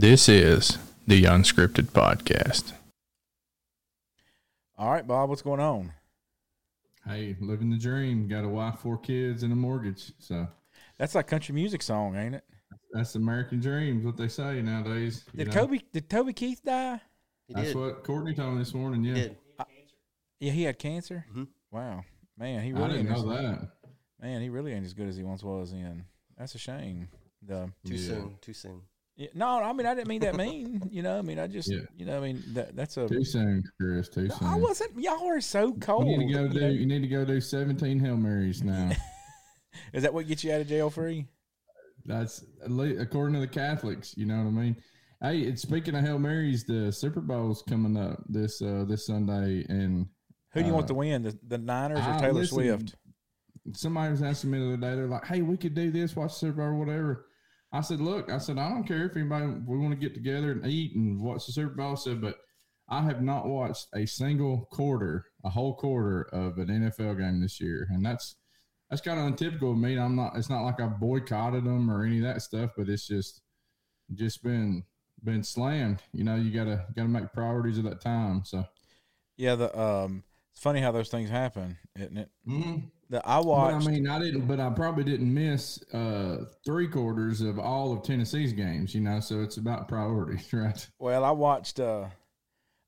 This is the Unscripted Podcast. All right, Bob, what's going on? Hey, living the dream. Got a wife, four kids, and a mortgage. So That's like country music song, ain't it? that's American dreams, What they say nowadays. you Did know. Kobe did Toby Keith die? He That's did. what Courtney told me this morning. Yeah, He did. Yeah, he had cancer. Mhm. Wow, man, he I really didn't ain't know as, that. man, he really ain't as good as he once was. In that's a shame. The Too Yeah. soon. Too soon. No, I mean I didn't mean that mean. You know, I mean I just Yeah. you know, I mean that that's a. Too soon, Chris. Too soon. I wasn't. Y'all are so cold. You need to go you do. know. You need to go do seventeen hail marys now. Is that what gets you out of jail free? That's according to the Catholics. You know what I mean? Hey, it's speaking of hail marys, the Super Bowl's coming up this uh this Sunday, and Who do you want Uh, to win? The, the Niners or I- Taylor Swift? somebody was asking me the other day. They're like, "Hey, we could do this, watch the Super Bowl, or whatever." I said, "Look, I said I don't care if anybody we want to get together and eat and watch the Super Bowl." I said, but I have not watched a single quarter, a whole quarter of an NFL game this year, and that's that's kind of untypical of me. I'm not. It's not like I boycotted them or any of that stuff, but it's just just been been slammed. You know, you gotta gotta make priorities of that time. So. Yeah, the um, it's funny how those things happen, isn't it? mhm. The, I But watched. I mean, I didn't, but I probably didn't miss uh, three quarters of all of Tennessee's games, you know. So it's about priorities, right? Well, I watched. Uh,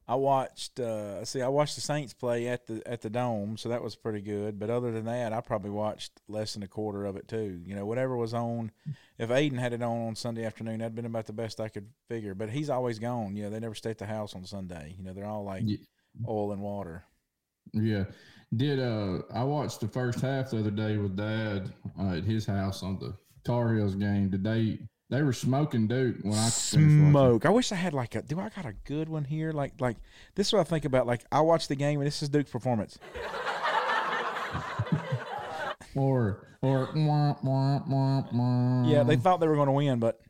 I watched. Uh, see, I watched the Saints play at the at the dome, so that was pretty good. But other than that, I probably watched less than a quarter of it too. You know, whatever was on. If Aiden had it on on Sunday afternoon, that'd been about the best I could figure. But he's always gone. You know, they never stay at the house on Sunday. You know, they're all like Ye- oil and water. Yeah. Did uh, I watched the first half the other day with Dad uh, at his house on the Tar Heels game? Did they? They were smoking Duke when I. Smoke. I wish I had like a. Do I got a good one here? Like like this is what I think about. Like I watched the game and this is Duke's performance. Or or wah, wah, wah, wah. Yeah, they thought they were going to win, but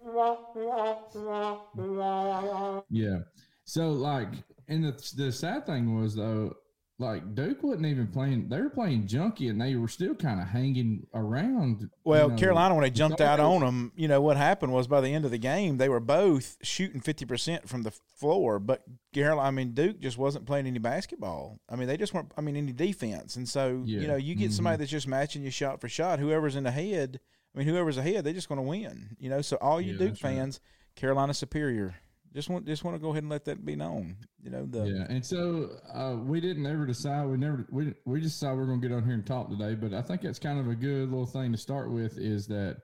Yeah. So like, and the the sad thing was though, like Duke wasn't even playing. They were playing junkie, and they were still kind of hanging around. Well, you know, Carolina, when they jumped out on them, you know what happened was by the end of the game, they were both shooting fifty percent from the floor. But Carolina, I mean, Duke just wasn't playing any basketball. I mean, they just weren't. I mean, any defense. And so, you know, you get mm-hmm. somebody that's just matching you shot for shot. Whoever's in the head, I mean, whoever's ahead, they're just going to win. You know, so all you Yeah, Duke that's right. fans, Carolina superior. Just want just want to go ahead and let that be known. You know, the Yeah, and so uh, we didn't ever decide. We never we we just decided we're going to get on here and talk today. But I think that's kind of a good little thing to start with. Is that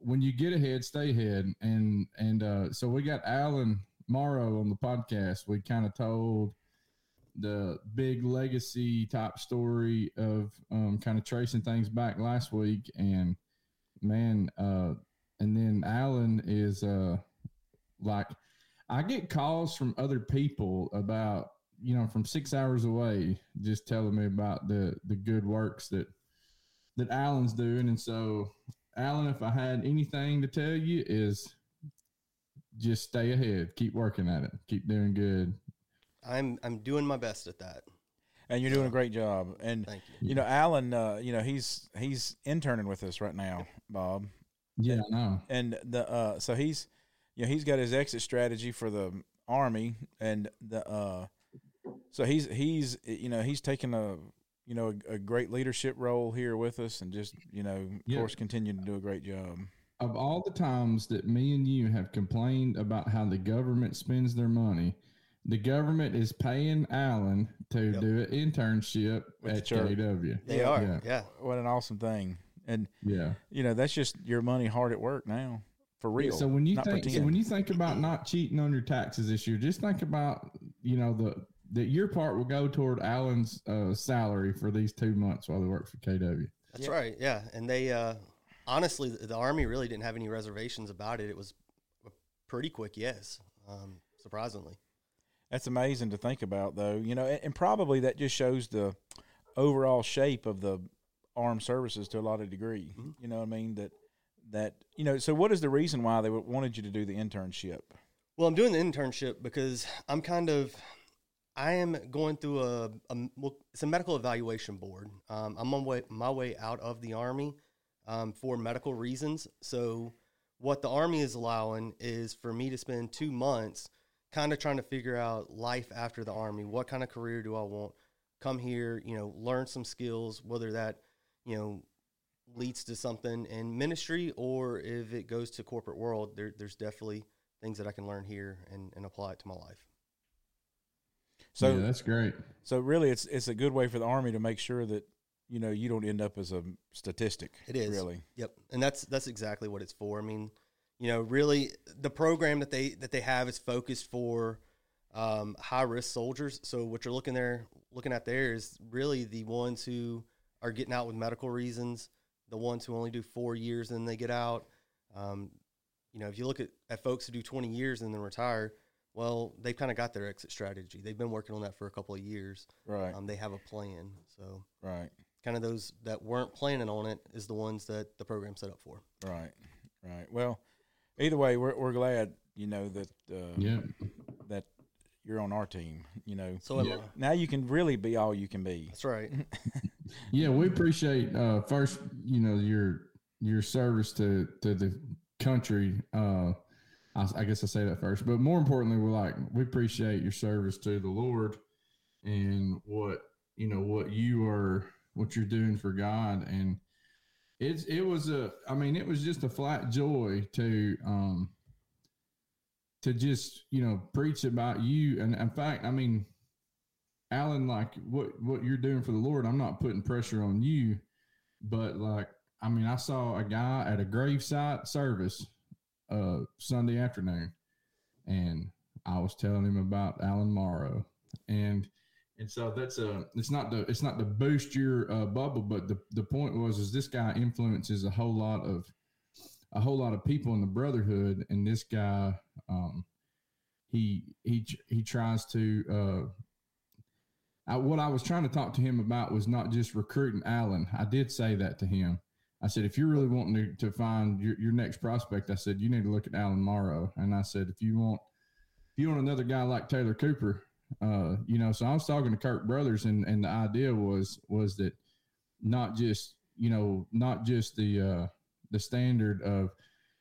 when you get ahead, stay ahead. And and uh, so we got Alan Morrow on the podcast. We kind of told the big legacy type story of um, kind of tracing things back last week, and man, uh, and then Alan is uh, like I get calls from other people about you know from six hours away, just telling me about the the good works that that Alan's doing, and so Alan, if I had anything to tell you, is just stay ahead, keep working at it, keep doing good. I'm I'm doing my best at that. and you're doing a great job. And Thank you. you know, Alan, uh, you know, he's he's interning with us right now, Bob. Yeah, I know. and the uh so he's you know he's got his exit strategy for the army and the uh so he's he's you know he's taking a you know a, a great leadership role here with us and just you know of Yeah. course continuing to do a great job Of all the times that me and you have complained about how the government spends their money, the government is paying Alan to Yep. do an internship With at church. KW. They Yeah. are. Yeah. Yeah. what an awesome thing and Yeah. you know that's just your money hard at work now for real So when you not think pretend. when you think about not cheating on your taxes this year, just think about you know the that your part will go toward Alan's uh, salary for these two months while they work for KW. That's Yeah. right. Yeah. And they uh honestly the the army really didn't have any reservations about it. It was a pretty quick yes. Um surprisingly. That's amazing to think about, though. You know, and, and probably that just shows the overall shape of the armed services to a lot of degree. Mhm. You know what I mean? That that you know. So, what is the reason why they wanted you to do the internship? Well, I'm doing the internship because I'm kind of, I am going through a, a it's a medical evaluation board. Um, I'm on way, my way out of the army um, for medical reasons. So what the army is allowing is for me to spend two months kind of trying to figure out life after the army. What kind of career do I want? Come here, you know, learn some skills, whether that, you know, leads to something in ministry or if it goes to corporate world, there, there's definitely things that I can learn here and, and apply it to my life. So yeah, that's great. So really, it's it's a good way for the army to make sure that you know you don't end up as a statistic. It is really. Yep, and that's that's exactly what it's for. I mean, you know, really, the program that they that they have is focused for um, high risk soldiers. So what you're looking there, looking at there is really the ones who are getting out with medical reasons, the ones who only do four years and then they get out. Um, you know, if you look at, at folks who do 20 years and then retire, well, they've kind of got their exit strategy. They've been working on that for a couple of years. Right. Um, they have a plan. So right. kind of those that weren't planning on it is the ones that the program set up for. Right. Right. Well, either way, we're we're glad you know that uh, Yeah. That you're on our team. You know, So Yeah. Now you can really be all you can be. That's right. Yeah, we appreciate uh first, you know, your your service to to the country. Uh I, I guess I say that first, but more importantly, we're like we appreciate your service to the Lord and what you know what you are what you're doing for God and it's it was a I mean it was just a flat joy to um to just you know preach about you. And in fact I mean Alan, like what what you're doing for the Lord, I'm not putting pressure on you, but like I mean, I saw a guy at a gravesite service uh Sunday afternoon, and I was telling him about Alan Morrow, and and so that's a it's not the it's not to boost your uh, bubble, but the the point was is this guy influences a whole lot of a whole lot of people in the brotherhood, and this guy um he he he tries to uh I, what I was trying to talk to him about was not just recruiting Alan. I did say that to him. I said, if you're really wanting to, to find your, your next prospect, I said, you need to look at Alan Morrow. And I said, if you want, if you want another guy like Taylor Cooper, uh, you know, so I was talking to Kirk Brothers and, and the idea was, was that not just, you know, not just the, uh, the standard of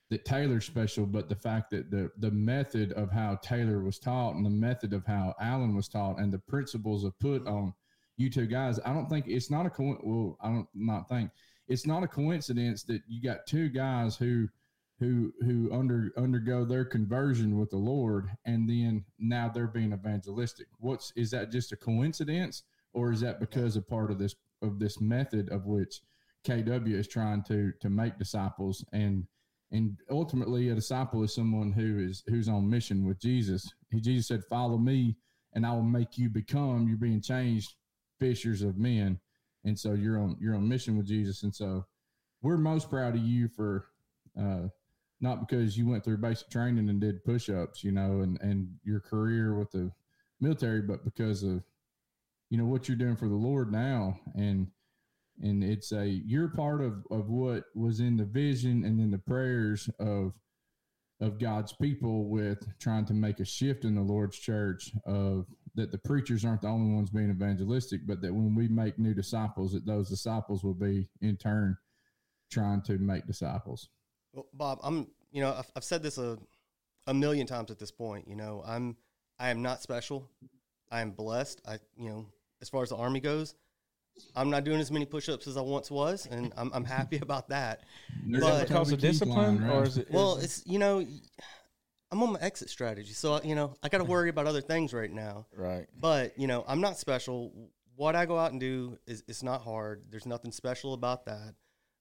that Taylor's special, but the fact that the the method of how Taylor was taught and the method of how Alan was taught and the principles of put on you two guys, I don't think it's not a co- well, I don't not think it's not a coincidence that you got two guys who who who under undergo their conversion with the Lord and then now they're being evangelistic. What's is that just a coincidence or is that because of part of this of this method of which KW is trying to to make disciples and and ultimately a disciple is someone who is who's on mission with jesus. He jesus said follow me and i will make you become you're being changed fishers of men. And so you're on you're on mission with jesus. And so we're most proud of you for uh not because you went through basic training and did push-ups you know and and your career with the military but because of you know what you're doing for the lord now. And and it's a you're part of of what was in the vision and then the prayers of of God's people with trying to make a shift in the Lord's church of that the preachers aren't the only ones being evangelistic, but that when we make new disciples, that those disciples will be in turn trying to make disciples. Well, Bob, I'm you know I've, I've said this a a million times at this point. You know, I'm I am not special. I am blessed. I you know as far as the army goes, I'm not doing as many push-ups as I once was, and I'm I'm happy about that. Is But- that because of discipline, line, or is it? Well, is it's you know I'm on my exit strategy, so you know I got to worry about other things right now. right? But you know I'm not special. What I go out and do is it's not hard. There's nothing special about that.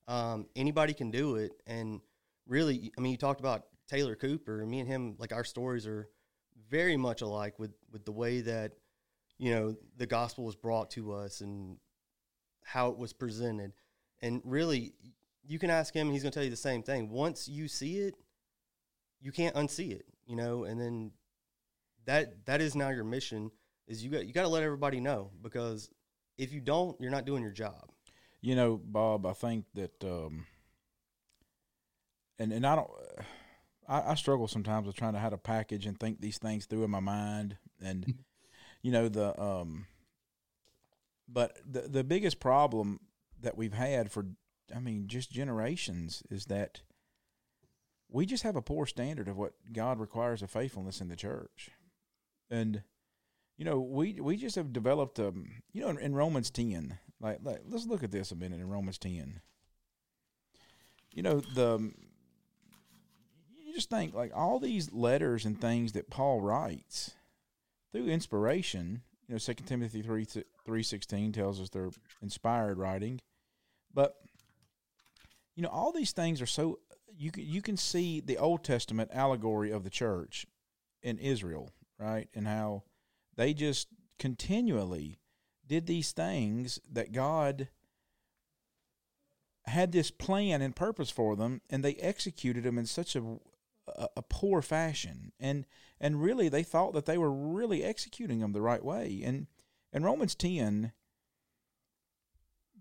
Um, anybody can do it, and really, I mean, you talked about Taylor Cooper. And me and him, like our stories are very much alike with with the way that you know the gospel was brought to us and how it was presented. And really, you can ask him; he's going to tell you the same thing. Once you see it, you can't unsee it. You know, and then that that is now your mission. Is you got you got to let everybody know because if you don't, you're not doing your job. You know, Bob, I think that, um, and and I don't, I, I struggle sometimes with trying to how to package and think these things through in my mind, and you know the, um, but the the biggest problem that we've had for, I mean, just generations is that we just have a poor standard of what God requires of faithfulness in the church, and you know we we just have developed um you know in, in Romans ten like, like let's look at this a minute in Romans ten. You know the you just think like all these letters and things that Paul writes through inspiration. You know, Second Timothy three three sixteen tells us they're inspired writing, but you know all these things are so you can you can see the Old Testament allegory of the church in Israel, right, and how they just continually did these things that God had this plan and purpose for them, and they executed them in such a, a, a poor fashion, and and really they thought that they were really executing them the right way, and in Romans ten,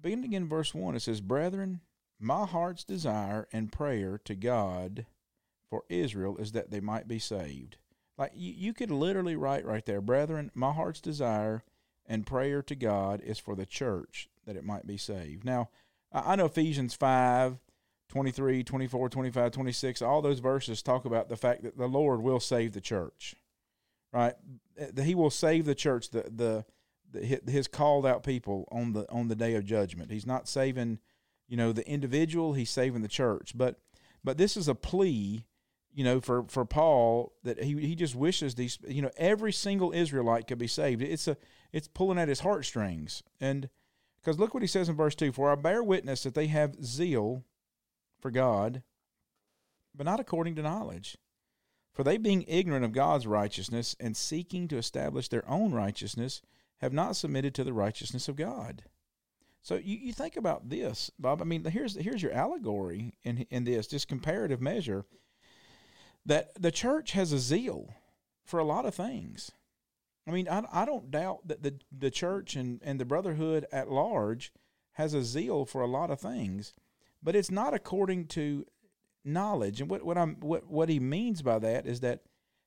beginning in verse one, it says, "Brethren." My heart's desire and prayer to God for Israel is that they might be saved. Like you, you could literally write right there, brethren, my heart's desire and prayer to God is for the church that it might be saved. Now, I know Ephesians 5, 23, 24, 25, 26, all those verses talk about the fact that the Lord will save the church, right? He will save the church, the, the, the his called out people on the on the day of judgment. He's not saving you know the individual he's saving the church but but this is a plea you know for for paul that he he just wishes these you know every single israelite could be saved it's a it's pulling at his heartstrings and because look what he says in verse 2 for i bear witness that they have zeal for god but not according to knowledge for they being ignorant of god's righteousness and seeking to establish their own righteousness have not submitted to the righteousness of god so you, you think about this, Bob. I mean, here's here's your allegory in in this, just comparative measure. That the church has a zeal for a lot of things. I mean, I, I don't doubt that the the church and, and the brotherhood at large has a zeal for a lot of things, but it's not according to knowledge. And what, what I'm what, what he means by that is that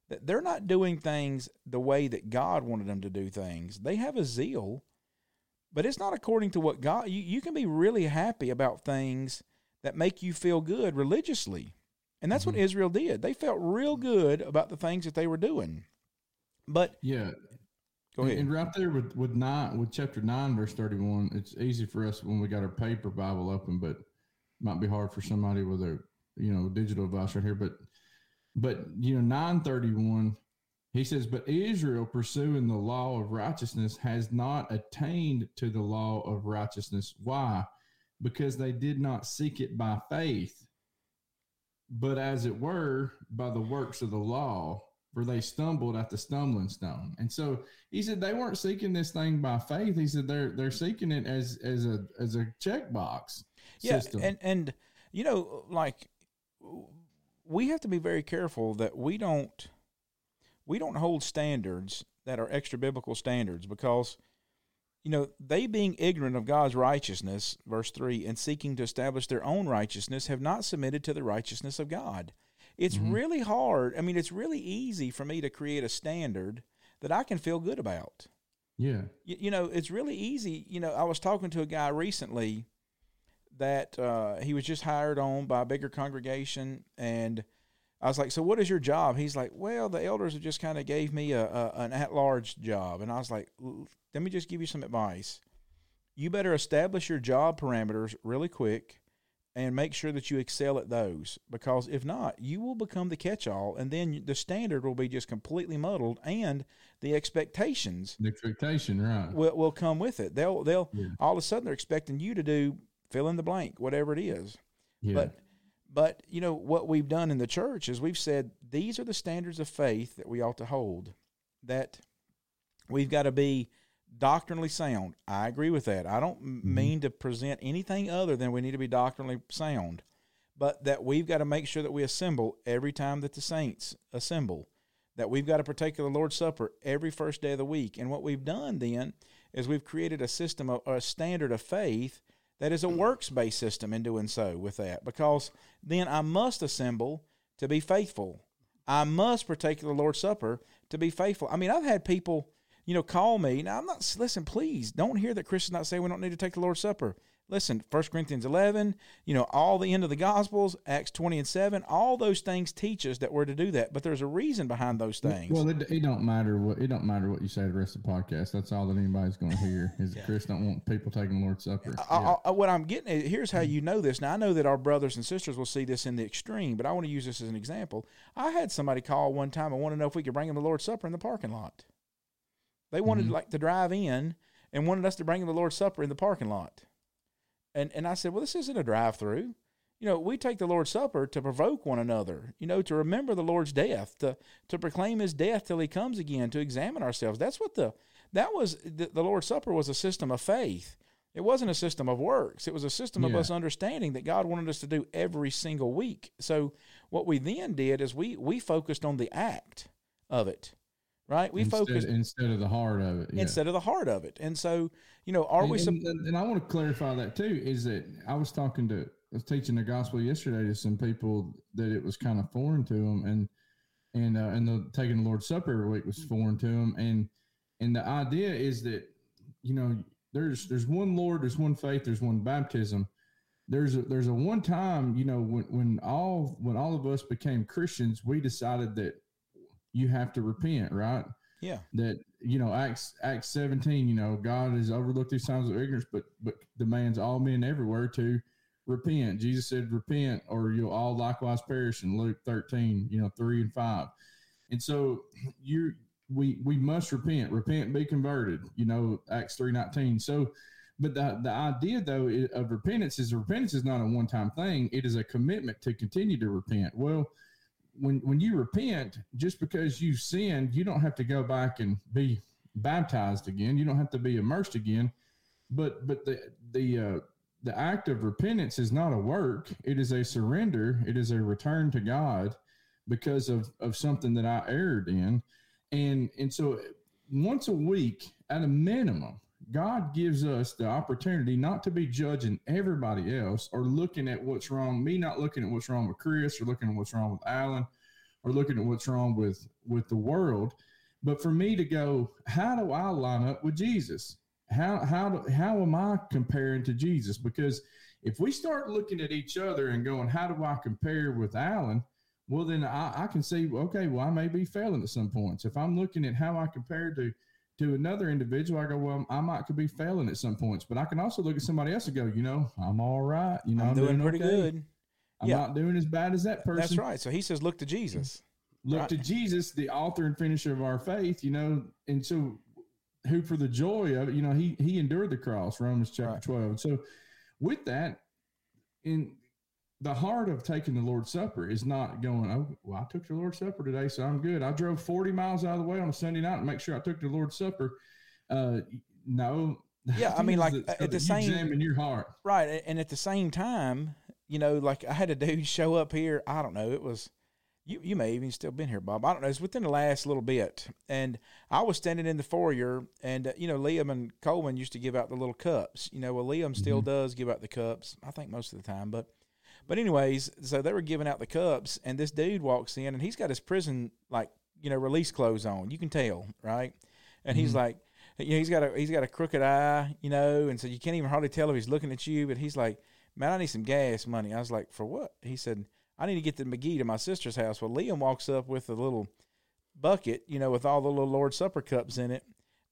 that they're not doing things the way that God wanted them to do things. They have a zeal but it's not according to what God. You, you can be really happy about things that make you feel good religiously. And that's mm-hmm. what Israel did. They felt real good about the things that they were doing. But yeah, go ahead. And, right there with with nine with chapter nine verse thirty one, it's easy for us when we got our paper Bible open, but might be hard for somebody with a you know digital device right here. But but you know nine thirty one he says, But Israel, pursuing the law of righteousness, has not attained to the law of righteousness. Why? Because they did not seek it by faith, but as it were, by the works of the law, for they stumbled at the stumbling stone. And so he said they weren't seeking this thing by faith. He said they're they're seeking it as as a as a checkbox yeah, system. And and you know, like we have to be very careful that we don't we don't hold standards that are extra biblical standards because you know they being ignorant of God's righteousness verse 3 and seeking to establish their own righteousness have not submitted to the righteousness of God it's mm-hmm. really hard i mean it's really easy for me to create a standard that I can feel good about yeah you, you know it's really easy you know I was talking to a guy recently that uh, he was just hired on by a bigger congregation and I was like, so what is your job? He's like, well, the elders have just kind of gave me a, a an at large job, and I was like, let me just give you some advice. You better establish your job parameters really quick and make sure that you excel at those because if not you will become the catch-all and then the standard will be just completely muddled and the expectations the expectation right will, will come with it they'll they'll yeah. all of a sudden they're expecting you to do fill in the blank whatever it is yeah. but but, you know, what we've done in the church is we've said these are the standards of faith that we ought to hold, that we've got to be doctrinally sound. I agree with that. I don't mm-hmm. mean to present anything other than we need to be doctrinally sound, but that we've got to make sure that we assemble every time that the saints assemble, that we've got to partake of the Lord's Supper every first day of the week. And what we've done then is we've created a system, of, a standard of faith that is a works based system in doing so with that because then I must assemble to be faithful. I must partake of the Lord's Supper to be faithful. I mean, I've had people, you know, call me. Now, I'm not, listen, please don't hear that Christians not saying we don't need to take the Lord's Supper. Listen, 1 Corinthians 11, you know, all the end of the Gospels, Acts 20 and 7, all those things teach us that we're to do that. But there's a reason behind those things. Well, it, it don't matter what it don't matter what you say to the rest of the podcast. That's all that anybody's going to hear. Is that Chris don't want people taking the Lord's Supper. I, I, I, what I'm getting at, here's how mm-hmm. you know this. Now, I know that our brothers and sisters will see this in the extreme, but I want to use this as an example. I had somebody call one time and want to know if we could bring them the Lord's Supper in the parking lot. They wanted Mhm. like to drive in and wanted us to bring them the Lord's Supper in the parking lot. And and I said, well, this isn't a drive-through. You know, we take the Lord's Supper to provoke one another. You know, to remember the Lord's death, to to proclaim His death till He comes again, to examine ourselves. That's what the that was the, the Lord's Supper was a system of faith. It wasn't a system of works. It was a system of us understanding that God wanted us to do every single week. So what we then did is we we focused on the act of it, right? We instead, focused instead of the heart of it. Yeah. instead of the heart of it. And so, you know, are and, we? sup- and, and, and I want to clarify that too. Is that I was talking to, I was teaching the gospel yesterday to some people that it was kind of foreign to them, and and uh, and the taking the Lord's Supper every week was foreign to them, and and the idea is that you know there's there's one Lord, there's one faith, there's one baptism. There's a, there's a one time you know when when all when all of us became Christians, we decided that you have to repent, right? yeah, that you know acts acts 17 you know god has overlooked these times of ignorance but but demands all men everywhere to repent. Jesus said repent or you'll all likewise perish in luke 13 you know 3 and 5 and so you we we must repent. Repent and be converted you know acts 319 so but the, the idea though of repentance is repentance is not a one-time thing. It is a commitment to continue to repent. Well when when you repent, just because you sinned, you don't have to go back and be baptized again. You don't have to be immersed again. But but the the uh, the act of repentance is not a work. It is a surrender. It is a return to God because of of something that I erred in, and and so once a week at a minimum. God gives us the opportunity not to be judging everybody else or looking at what's wrong, me not looking at what's wrong with Chris or looking at what's wrong with Alan or looking at what's wrong with with the world, but for me to go, how do I line up with Jesus? How how do, how am I comparing to Jesus? Because if we start looking at each other and going, how do I compare with Alan? Well, then I, I can see, okay, well, I may be failing at some points. If I'm looking at how I compare to to another individual, I go, well, I might could be failing at some points, but I can also look at somebody else and go, you know, I'm all right. You know, I'm doing pretty okay. good. I'm Yeah. not doing as bad as that person. That's right. So he says, look to Jesus. Look Right. to Jesus, the author and finisher of our faith, you know, and so who for the joy of it, you know, he he endured the cross, Romans chapter Right. 12. So with that, in the heart of taking the Lord's Supper is not going, oh, well, I took the Lord's Supper today, so I'm good. I drove 40 miles out of the way on a Sunday night to make sure I took the Lord's Supper. Uh, no. Yeah, I mean, like, So at the same- examine your heart. Right. And at the same time, you know, like I had a dude show up here. I don't know. It was, you, you may even still been here, Bob. I don't know. It's within the last little bit. And I was standing in the foyer, and, uh, you know, Liam and Coleman used to give out the little cups. You know, well, Liam still does give out the cups, I think most of the time. But, but, anyways, so they were giving out the cups, and this dude walks in, and he's got his prison, like, you know, release clothes on. You can tell, right? And he's mm-hmm. like, you know, he's got a he's got a crooked eye, you know, and so you can't even hardly tell if he's looking at you. But he's like, "Man, I need some gas money." I was like, "For what?" He said, "I need to get the McGee to my sister's house." Well, Liam walks up with a little bucket, you know, with all the little Lord's Supper cups in it,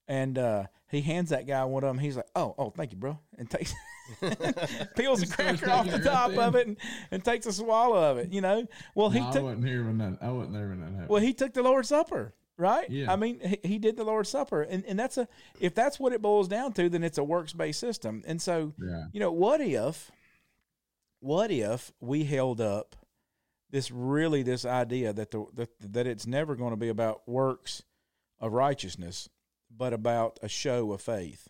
and uh, he hands that guy one of them. He's like, "Oh, oh, thank you, bro," and takes peels a cracker off the top of it and, and takes a swallow of it. You know, well he No, I took wasn't here when that. I wasn't there when that happened. well, he took the Lord's Supper, right? Yeah. I mean, he, he did the Lord's Supper, and and that's a if that's what it boils down to, then it's a works based system. And so, yeah. you know, what if, what if we held up this really this idea that the that, that it's never going to be about works of righteousness, but about a show of faith.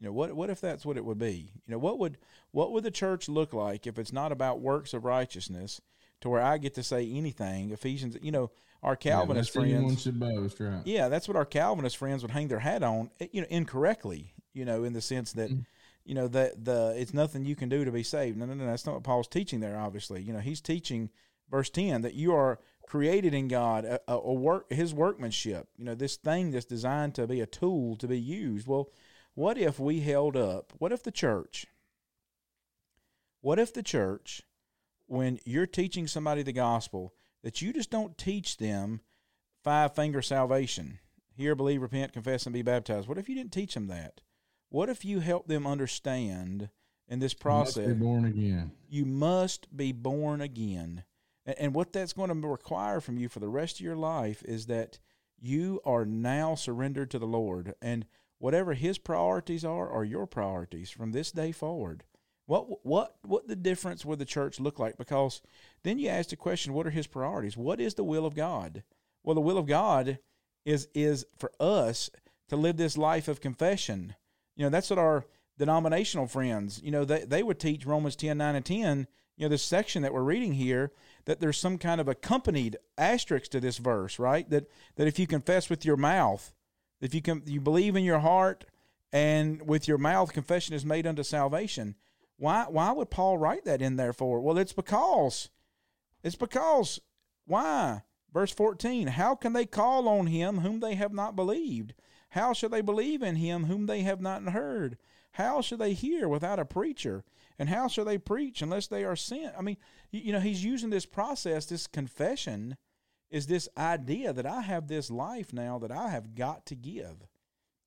You know, what what if that's what it would be? You know, what would what would the church look like if it's not about works of righteousness, to where I get to say anything? Ephesians, you know, our Calvinist yeah, friends, should boast, right? yeah, that's what our Calvinist friends would hang their hat on, eh, you know, incorrectly, you know, in the sense that, Mm. you know, that the it's nothing you can do to be saved. No, no, no, that's not what Paul's teaching there. Obviously, you know, he's teaching verse ten that you are created in God, a, a, a work, His workmanship. You know, this thing that's designed to be a tool to be used. Well, what if we held up? What if the church? What if the church, when you're teaching somebody the gospel, that you just don't teach them five finger salvation? Hear, believe, repent, confess, and be baptized. What if you didn't teach them that? What if you help them understand in this process? Must be born again. You must be born again. And, and what that's going to require from you for the rest of your life is that you are now surrendered to the Lord. And whatever his priorities are are your priorities from this day forward. What what what the difference would the church look like? Because then you ask the question, what are his priorities? What is the will of God? Well, the will of God is is for us to live this life of confession. You know, that's what our denominational friends, you know, they, they would teach Romans 10, 9, and 10, you know, this section that we're reading here, that there's some kind of accompanied asterisk to this verse, right? That that if you confess with your mouth, if you can you believe in your heart and with your mouth confession is made unto salvation. Why why would Paul write that in there for? Well, it's because it's because why? Verse 14, how can they call on him whom they have not believed? How shall they believe in him whom they have not heard? How shall they hear without a preacher? And how shall they preach unless they are sent? I mean, you know, he's using this process, this confession is this idea that I have this life now that I have got to give.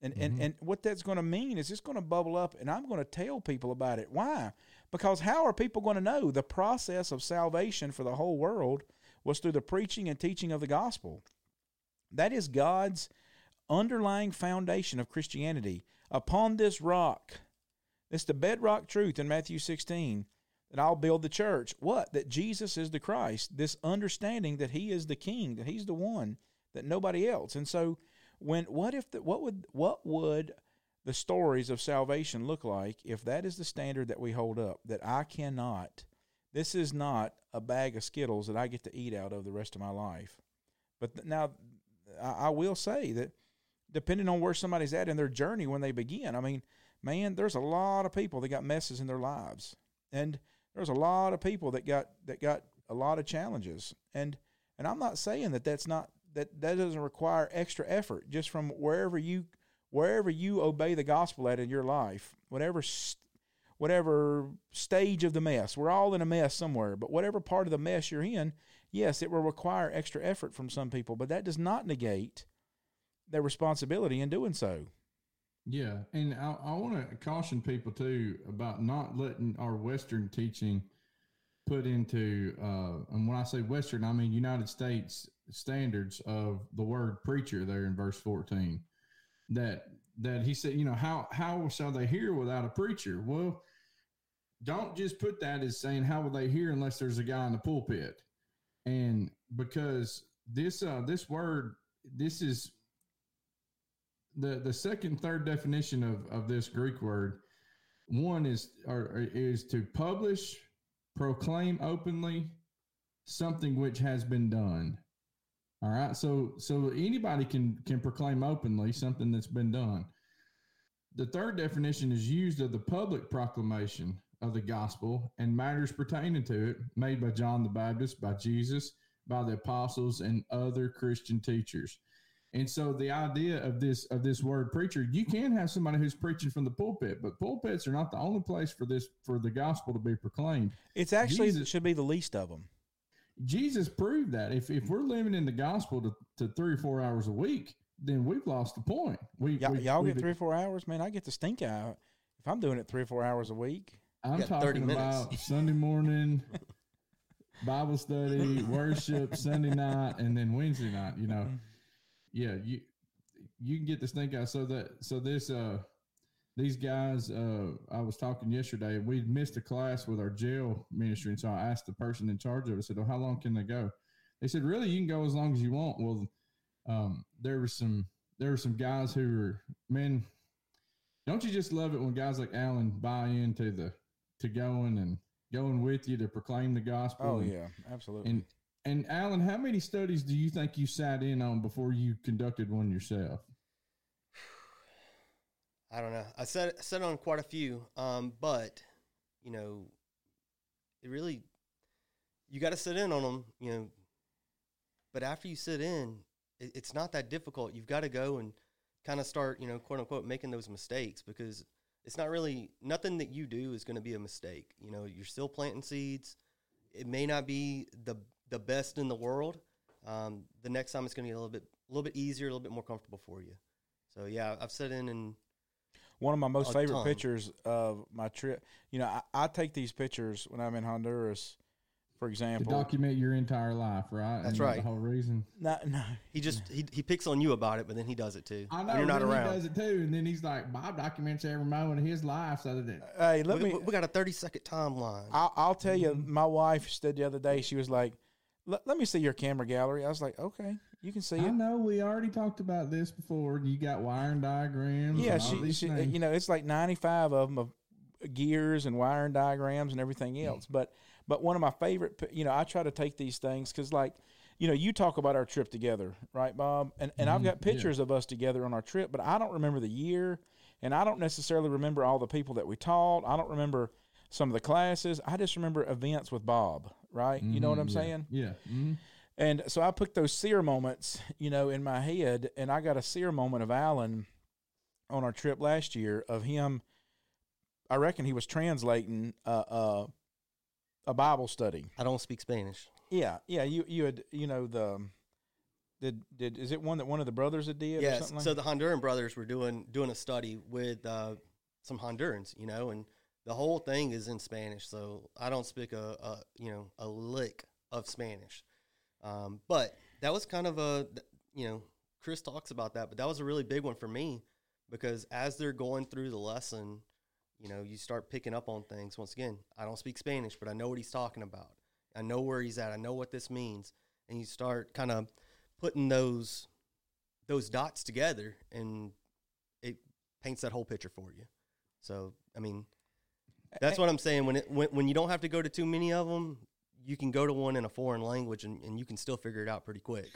And, mm-hmm. and, and what that's going to mean is it's going to bubble up and I'm going to tell people about it. Why? Because how are people going to know the process of salvation for the whole world was through the preaching and teaching of the gospel? That is God's underlying foundation of Christianity. Upon this rock, it's the bedrock truth in Matthew 16 that I'll build the church. What? That Jesus is the Christ. This understanding that He is the King, that He's the one, that nobody else. And so, when what if the, what would what would the stories of salvation look like if that is the standard that we hold up? That I cannot. This is not a bag of Skittles that I get to eat out of the rest of my life. But now, I, I will say that depending on where somebody's at in their journey when they begin, I mean, man, there's a lot of people that got messes in their lives, and there's a lot of people that got that got a lot of challenges. And and I'm not saying that that's not that that doesn't require extra effort. Just from wherever you wherever you obey the gospel at in your life whatever whatever stage of the mess we're all in a mess somewhere but whatever part of the mess you're in yes it will require extra effort from some people but that does not negate their responsibility in doing so yeah, and I, I want to caution people too about not letting our Western teaching put into, uh, and when I say Western, I mean United States standards of the word preacher there in verse fourteen. That that he said, you know, how how shall they hear without a preacher? Well, don't just put that as saying how will they hear unless there's a guy in the pulpit, and because this uh this word this is the the second third definition of of this Greek word one is or, is to publish proclaim openly something which has been done. All right? So so anybody can can proclaim openly something that's been done. The third definition is used of the public proclamation of the gospel and matters pertaining to it made by John the Baptist by Jesus by the apostles and other Christian teachers and so the idea of this of this word preacher, you can have somebody who's preaching from the pulpit, but pulpits are not the only place for this for the gospel to be proclaimed. It's actually Jesus, should be the least of them. Jesus proved that if if we're living in the gospel to, to three or four hours a week, then we've lost the point. We, y'all, we, y'all get three or four hours, man. I get the stink out if I'm doing it three or four hours a week. I'm talking about Sunday morning. Bible study, worship, Sunday night, and then Wednesday night. You know, mm-hmm. Yeah, you you can get this thing out. So that so this uh these guys uh I was talking yesterday. We missed a class with our jail ministry, and so I asked the person in charge of it. I said, "Oh, how long can they go?" They said, "Really, you can go as long as you want." Well, um, there were some there were some guys who were men. Don't you just love it when guys like Alan buy into the to going and going with you to proclaim the gospel? Oh and, yeah, absolutely. And and Alan, how many studies do you think you sat in on before you conducted one yourself? I don't know. I sat sat on quite a few, um, but you know, it really you got to sit in on them. You know, but after you sit in, it, it's not that difficult. You've got to go and kind of start, you know, quote unquote, making those mistakes because it's not really nothing that you do is going to be a mistake. You know, you're still planting seeds. It may not be the the best in the world. Um, the next time it's going to be a little bit a little bit easier, a little bit more comfortable for you. So yeah, I've set in and One of my most favorite ton. pictures of my trip. You know, I, I take these pictures when I'm in Honduras, for To example. document your entire life, right? That's And right. The whole reason. no, no, he just he, he picks on you about it, but then he does it too. I know. when you're not around. He does it too, and then he's like, Bob documents every moment of his life, so that Hey, let we, me. we- we got a 30 second timeline. I'll, I'll tell you. My wife said the other day. She was like, "Let let me see your camera gallery." I was like, "Okay, you can see I it." know we already talked about this before. You got wiring diagrams. Yeah, and all she, she you know, it's like 95 of them of gears and wiring diagrams and everything Mm. else. But but one of my favorite, you know, I try to take these things because like, you know, you talk about our trip together, right, Bob? And and I've Mhm, got yeah. pictures of us together on our trip, but I don't remember the year, and I don't necessarily remember all the people that we taught. I don't remember some of the classes. I just remember events with Bob, right? You know what I'm yeah, saying? Yeah. mhm. And so I put those seer moments, you know, in my head, and I got a seer moment of Alan on our trip last year of him. I reckon he was translating uh, uh, a Bible study. I don't speak Spanish. Yeah, yeah. You you had you know the did did is it one that one of the brothers had did? or Yes. something like So the Honduran brothers were doing doing a study with uh, some Hondurans, you know, and the whole thing is in Spanish. So I don't speak a, a you know a lick of Spanish, um, but that was kind of a you know Chris talks about that, but that was a really big one for me because as they're going through the lesson, you know, you start picking up on things. Once again, I don't speak Spanish, but I know what he's talking about. I know where he's at. I know what this means, and you start kind of putting those those dots together and it paints that whole picture for you. So, I mean, that's what I'm saying. When it when, when you don't have to go to too many of them, you can go to one in a foreign language and, and you can still figure it out pretty quick.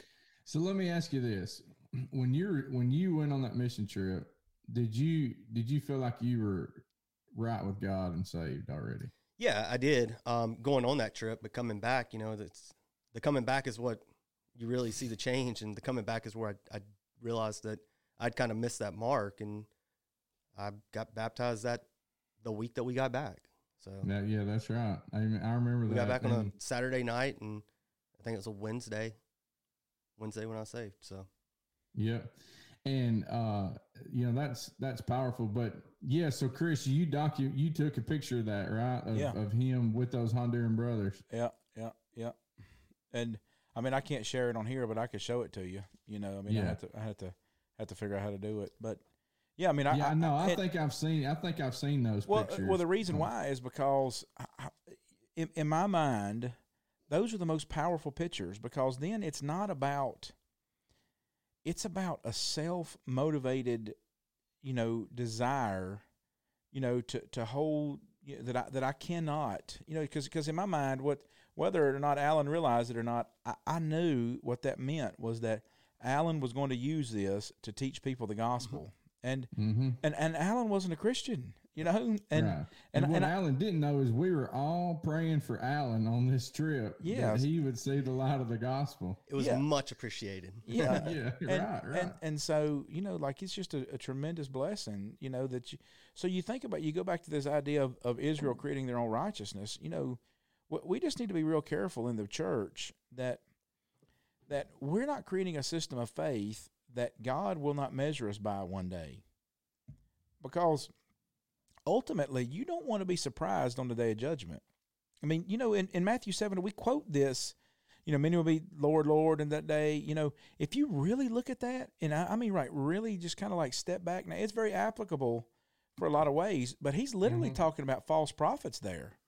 So let me ask you this: when you're when you went on that mission trip, did you did you feel like you were right with God and saved already? Yeah, I did. Um, going on that trip, but coming back, you know, that's the coming back is what you really see the change, and the coming back is where I, I realized that I'd kind of missed that mark, and I got baptized that the week that we got back. So Yeah, yeah, that's right. I mean, I remember that. we that. got back on a Saturday night, and I think it was a Wednesday. Wednesday when I saved. So Yeah. And uh you know that's that's powerful. But yeah, so Chris, you docu you took a picture of that, right? Of, Yeah. of him with those Honduran brothers. Yeah, yeah, yeah. And I mean, I can't share it on here, but I could show it to you. You know, I mean, I Yeah. had to, I had to, had to figure out how to do it. But yeah, I mean, I, yeah, I know. I and- think I've seen I think I've seen those well, uh, pictures. well, the reason why is because I, I- in, in my mind, those are the most powerful pictures because then it's not about. It's about a self motivated, you know, desire, you know, to to hold you know, that I that I cannot, you know, because because in my mind, what whether or not Alan realized it or not, I, I knew what that meant was that Alan was going to use this to teach people the gospel, and Mhm. and and Alan wasn't a Christian, you know, and right. and, And, what and I, Alan didn't know is we were all praying for Alan on this trip. Yeah, that he would see the light of the gospel. it was Yeah. much appreciated. yeah, yeah, and, right, right. and and so you know, like it's just a, a tremendous blessing, you know, that you. So you think about, you go back to this idea of, of Israel creating their own righteousness. You know, we- we just need to be real careful in the church that that we're not creating a system of faith that God will not measure us by one day, because ultimately you don't want to be surprised on the day of judgment. I mean, you know, in, in Matthew 7, we quote this, you know, many will be Lord, Lord in that day. You know, if you really look at that, and I, I mean, right, really just kind of like step back. Now, it's very applicable for a lot of ways, but he's literally Mhm. talking about false prophets there.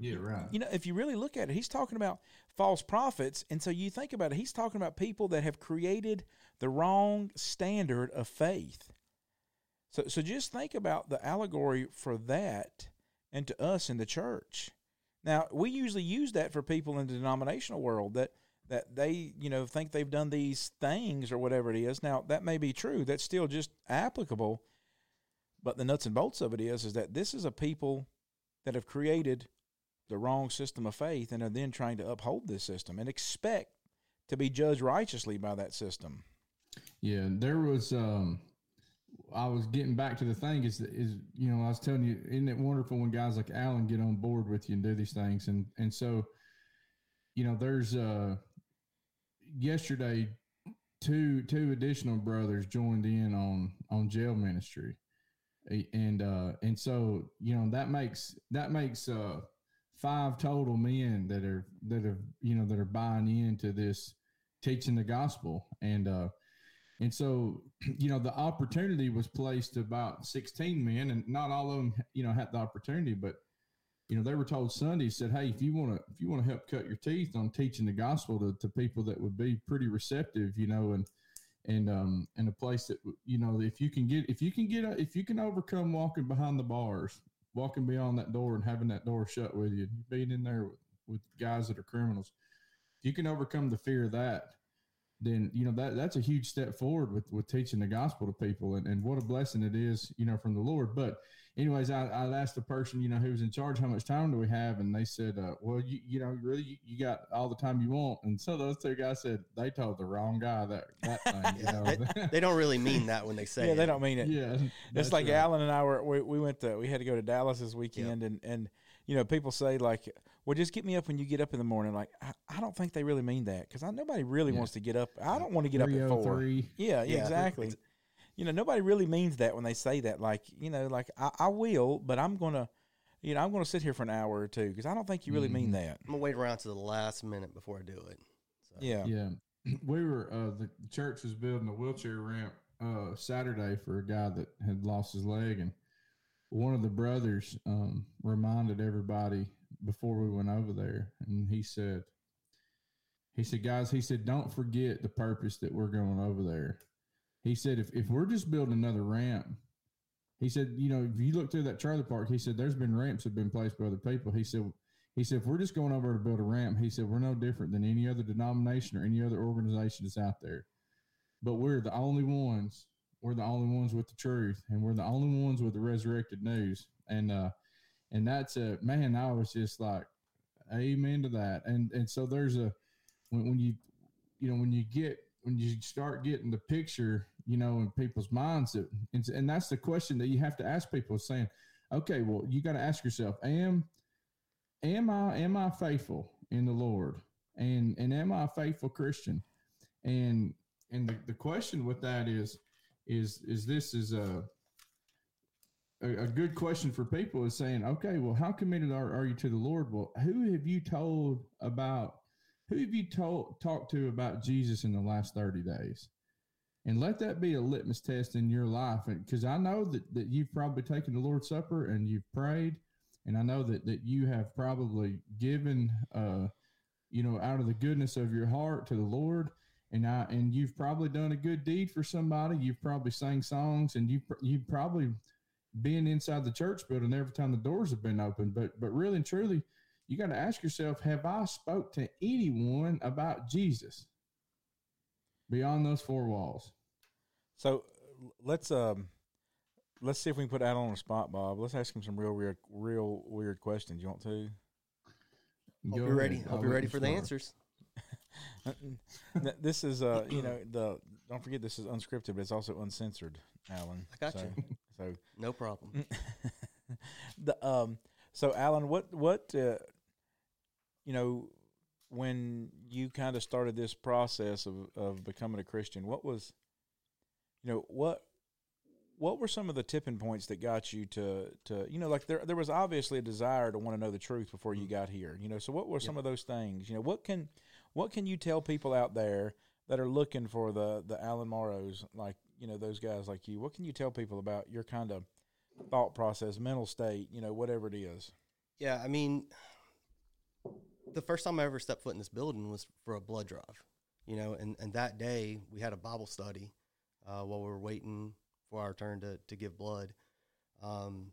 Yeah, right. You know, if you really look at it, he's talking about false prophets. And so you think about it, he's talking about people that have created the wrong standard of faith. So, so just think about the allegory for that and to us in the church. Now, we usually use that for people in the denominational world that that they, you know, think they've done these things or whatever it is. Now, that may be true. That's still just applicable. But the nuts and bolts of it is is that this is a people that have created the wrong system of faith and are then trying to uphold this system and expect to be judged righteously by that system. Yeah, there was um I was getting back to the thing is is you know I was telling you isn't it wonderful when guys like Alan get on board with you and do these things and and so you know there's uh yesterday two two additional brothers joined in on on jail ministry and uh and so you know that makes that makes uh five total men that are that are you know that are buying into this teaching the gospel. And uh and so you know the opportunity was placed about 16 men and not all of them you know had the opportunity but you know they were told sunday said hey if you want to if you want to help cut your teeth on teaching the gospel to, to people that would be pretty receptive you know and and um and a place that you know if you can get if you can get if you can overcome walking behind the bars walking beyond that door and having that door shut with you being in there with, with guys that are criminals if you can overcome the fear of that then you know that that's a huge step forward with with teaching the gospel to people and, and what a blessing it is you know from the lord. But anyways i i asked the person you know who was in charge how much time do we have and they said uh, well you you know really you, you, got all the time you want and so those two guys said they told the wrong guy that that thing you know they, they, don't really mean that when they say yeah it. they don't mean it yeah it's like right. alan and i were we, we went to we had to go to dallas this weekend yep. and and you know people say like well, just get me up when you get up in the morning. Like, I, I don't think they really mean that because nobody really yeah. wants to get up. I don't want to get up at four. Yeah, yeah, exactly. You know, nobody really means that when they say that. Like, you know, like I, I will, but I'm gonna, you know, I'm gonna sit here for an hour or two because I don't think you really mm-hmm. mean that. I'm gonna wait around to the last minute before I do it. So. Yeah, yeah. We were uh, the church was building a wheelchair ramp uh, Saturday for a guy that had lost his leg, and one of the brothers um, reminded everybody before we went over there, and he said, he said, guys, he said, don't forget the purpose that we're going over there. He said, if, if we're just building another ramp, he said, you know, if you look through that trailer park, he said, there's been ramps have been placed by other people. He said, he said, if we're just going over to build a ramp, he said, we're no different than any other denomination or any other organization that's out there. But we're the only ones, we're the only ones with the truth, and we're the only ones with the resurrected news. And uh, and that's a man. I was just like, amen to that. And and so there's a when, when you you know when you get when you start getting the picture, you know, in people's minds, that, and, and that's the question that you have to ask people, saying, okay, well, you got to ask yourself, am am I am I faithful in the Lord, and and am I a faithful Christian, and and the, the question with that is is is this is a a, good question for people is saying, okay, well, how committed are, are you to the Lord? Well, who have you told about, who have you told, talked to about Jesus in the last 30 days? And let that be a litmus test in your life. Because I know that, that you've probably taken the Lord's Supper and you've prayed. And I know that, that you have probably given, uh, you know, out of the goodness of your heart to the Lord and I and you've probably done a good deed for somebody. You've probably sang songs, and you you probably been inside the church building every time the doors have been open. But but really and truly, you got to ask yourself: Have I spoke to anyone about Jesus beyond those four walls? So let's um let's see if we can put Alan on the spot, Bob. Let's ask him some real weird real weird questions. You want to? Hope you're ready. Hope you're ready for the answers. this is uh you know the don't forget this is unscripted, but it's also uncensored, Alan. I got so, you. So no problem. the um so Alan, what what uh, you know when you kind of started this process of of becoming a Christian, what was you know what what were some of the tipping points that got you to to you know like there there was obviously a desire to want to know the truth before you mm. got here you know? So what were some of those things? You know what can what can you tell people out there that are looking for the the Alan Morrows like you know those guys like you? What can you tell people about your kind of thought process mental state you know whatever it is? Yeah i mean the first time i ever stepped foot in this building was for a blood drive you know and, and that day we had a bible study uh, while we were waiting for our turn to, to give blood um,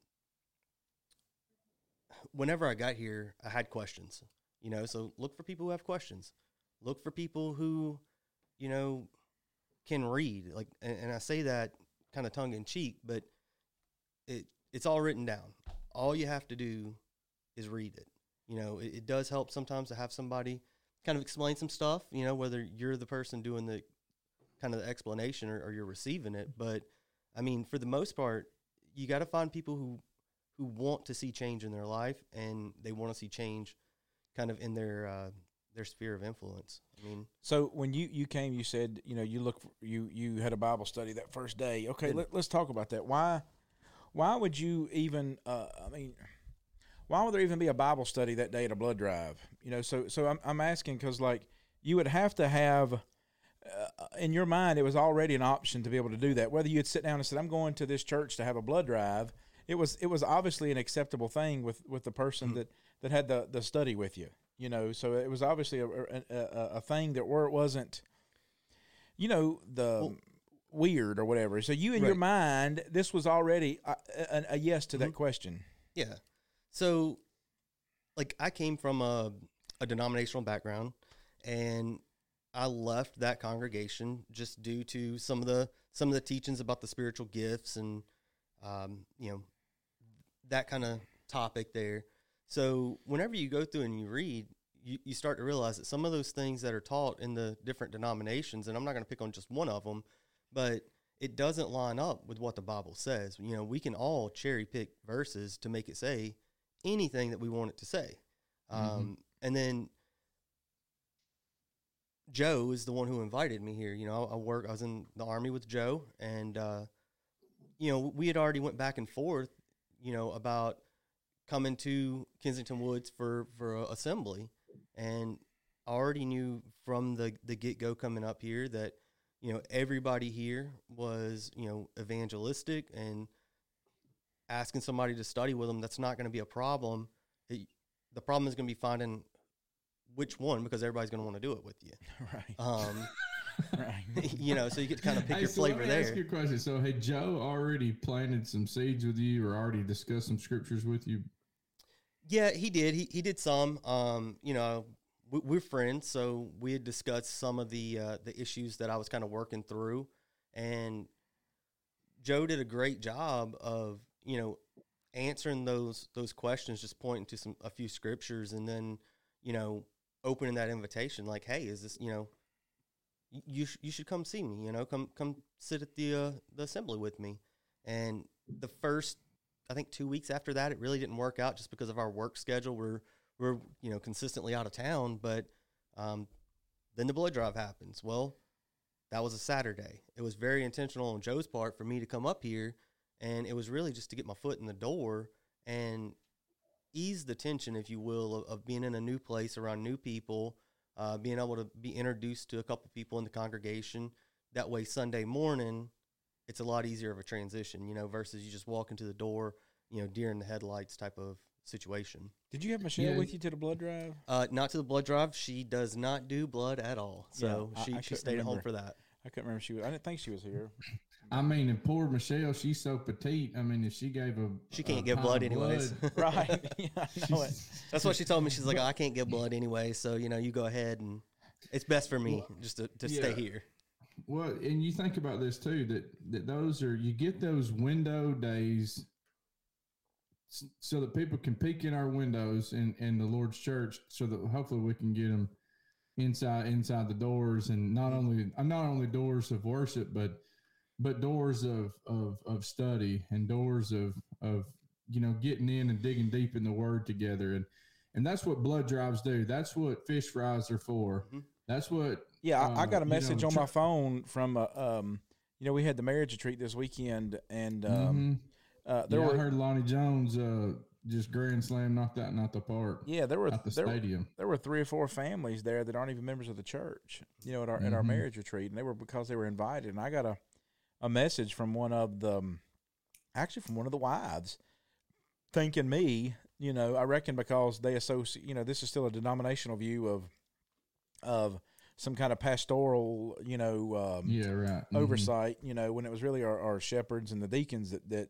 whenever i got here i had questions you know so look for people who have questions look for people who you know can read. Like, and, and I say that kind of tongue in cheek, but it it's all written down. All you have to do is read it. You know, it, it does help sometimes to have somebody kind of explain some stuff. You know, whether you're the person doing the kind of the explanation or, or you're receiving it, but I mean, for the most part, you got to find people who who want to see change in their life and they want to see change kind of in their uh, their sphere of influence. I mean, So when you, you came, you said you know you look for, you you had a Bible study that first day. Okay, let, let's talk about that. Why why would you even? Uh, I mean, why would there even be a Bible study that day at a blood drive? You know, so so I'm I'm asking because like you would have to have. Uh, in your mind, it was already an option to be able to do that. Whether you'd sit down and said, "I'm going to this church to have a blood drive," it was it was obviously an acceptable thing with, with the person hmm. that, that had the, the study with you. You know, so it was obviously a, a, a, thing that where it wasn't, you know, the Well- weird or whatever. So you in your mind, this was already uh, a, a, a yes to that mm-hmm. question. Yeah. So, like, I came from a, a denominational background, and I left that congregation just due to some of the some of the teachings about the spiritual gifts and, um, you know, that kind of topic there. So, whenever you go through and you read, you, you start to realize that some of those things that are taught in the different denominations, and I'm not going to pick on just one of them, but it doesn't line up with what the Bible says. You know, we can all cherry pick verses to make it say anything that we want it to say. Um, And then Joe is the one who invited me here. You know, I work. I was in the army with Joe, and uh, you know, we had already went back and forth. You know, about coming to Kensington Woods for for a assembly, and I already knew from the the get go coming up here that you know everybody here was you know evangelistic and asking somebody to study with them. That's not going to be a problem. It- the problem is going to be finding which one because everybody's going to want to do it with you. Right. Um, right. you know, so you get to kind of pick Hey, your so let flavor me ask there. you a question. So, had Joe already planted some seeds with you, or already discussed some scriptures with you? Yeah, he did. He he did some. Um, you know, we, we're friends, so we had discussed some of the uh, the issues that I was kind of working through, and Joe did a great job of you know answering those those questions, just pointing to some a few scriptures, and then you know opening that invitation, like, hey, is this you know you sh- you should come see me, you know, come come sit at the uh, the assembly with me, and the first I think two weeks after that, it really didn't work out just because of our work schedule. We're we're you know consistently out of town, but um, then the blood drive happens. Well, that was a Saturday. It was very intentional on Joe's part for me to come up here, and it was really just to get my foot in the door and ease the tension, if you will, of, of being in a new place around new people, uh, being able to be introduced to a couple people in the congregation. That way, Sunday morning, it's a lot easier of a transition, you know, versus you just walk into the door, you know, deer in the headlights type of situation. Did you have Michelle Yeah. with you to the blood drive? Uh, not to the blood drive. She does not do blood at all. So Yeah, she, I she couldn't stayed at home for that. I couldn't remember she was. I didn't think she was here. I mean, and poor Michelle, she's so petite. I mean, if she gave a She can't a give blood anyways. right. yeah, I know it. That's what she told me. She's like, I can't give blood anyway. So, you know, you go ahead and it's best for me just to, to stay here. Well, and you think about this too that that those are you get those window days so that people can peek in our windows in in the Lord's church so that hopefully we can get them inside inside the doors and not only uh, not only doors of worship but but doors of of of study and doors of of you know getting in and digging deep in the word together and and that's what blood drives do that's what fish fries are for Mhm. that's what Yeah, I, I uh, got a you message know, on my phone from uh, um, you know, we had the marriage retreat this weekend, and um, Mhm. uh, there yeah, were I heard Lonnie Jones uh, just grand slam knocked out the park yeah, there were at the there, stadium. there were three or four families there that aren't even members of the church. You know, at our at our Mhm. marriage retreat, and they were because they were invited. And I got a a message from one of the um, actually from one of the wives thanking me. You know, I reckon because they associate. You know, this is still a denominational view of of some kind of pastoral. You know, um, Yeah, right. Mhm. oversight, you know, when it was really our, our shepherds and the deacons that, that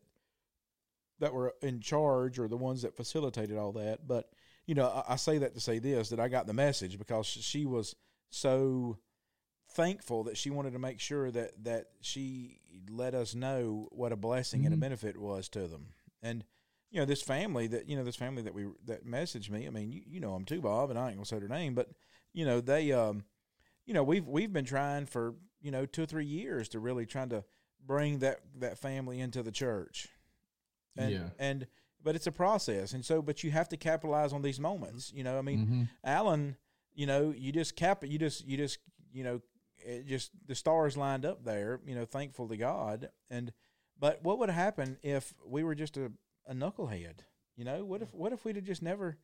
that were in charge or the ones that facilitated all that. But, you know, I, I say that to say this that I got the message because she was so thankful that she wanted to make sure that that she let us know what a blessing and a Mhm. benefit was to them. And you know, this family that you know, this family that we that messaged me. I mean, you, you know them too, Bob, and I ain't gonna say their name, but you know, they um you know, we've we've been trying for you know two or three years to really trying to bring that that family into the church. And, Yeah. And but it's a process, and so but you have to capitalize on these moments. You know, I mean, Mhm. Alan, you know, you just cap you just you just you know, it just the stars lined up there. You know, thankful to God. And but what would happen if we were just a, a knucklehead? You know, what if what if we'd have just never?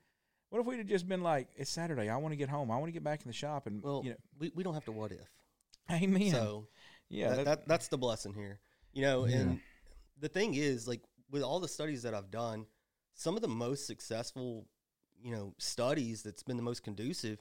What if we'd have just been like, it's Saturday, I want to get home, I want to get back in the shop, and Well, you know, we, we don't have to what if. amen. So yeah, that, that, that that's the blessing here. You know, Yeah. and the thing is, like with all the studies that I've done, some of the most successful, you know, studies that's been the most conducive,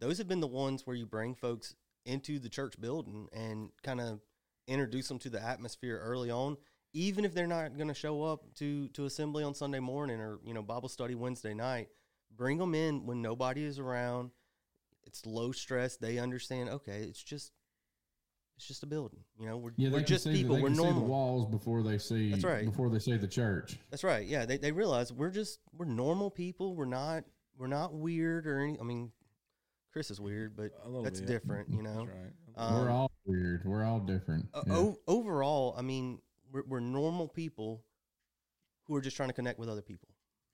those have been the ones where you bring folks into the church building and kind of introduce them to the atmosphere early on, even if they're not going to show up to to assembly on Sunday morning or you know Bible study Wednesday night. Bring them in when nobody is around. It's low stress. They understand. Okay, it's just it's just a building. You know, we're, Yeah, we're just see, people. We're can see the normal. walls before they see. That's right. Before they see the church. That's right. Yeah, they they realize we're just we're normal people. We're not we're not weird or any. I mean, Chris is weird, but that's bit. different. You know. That's right. Um, We're all weird. We're all different. o- Yeah. o- overall, I mean, we're we're normal people who are just trying to connect with other people.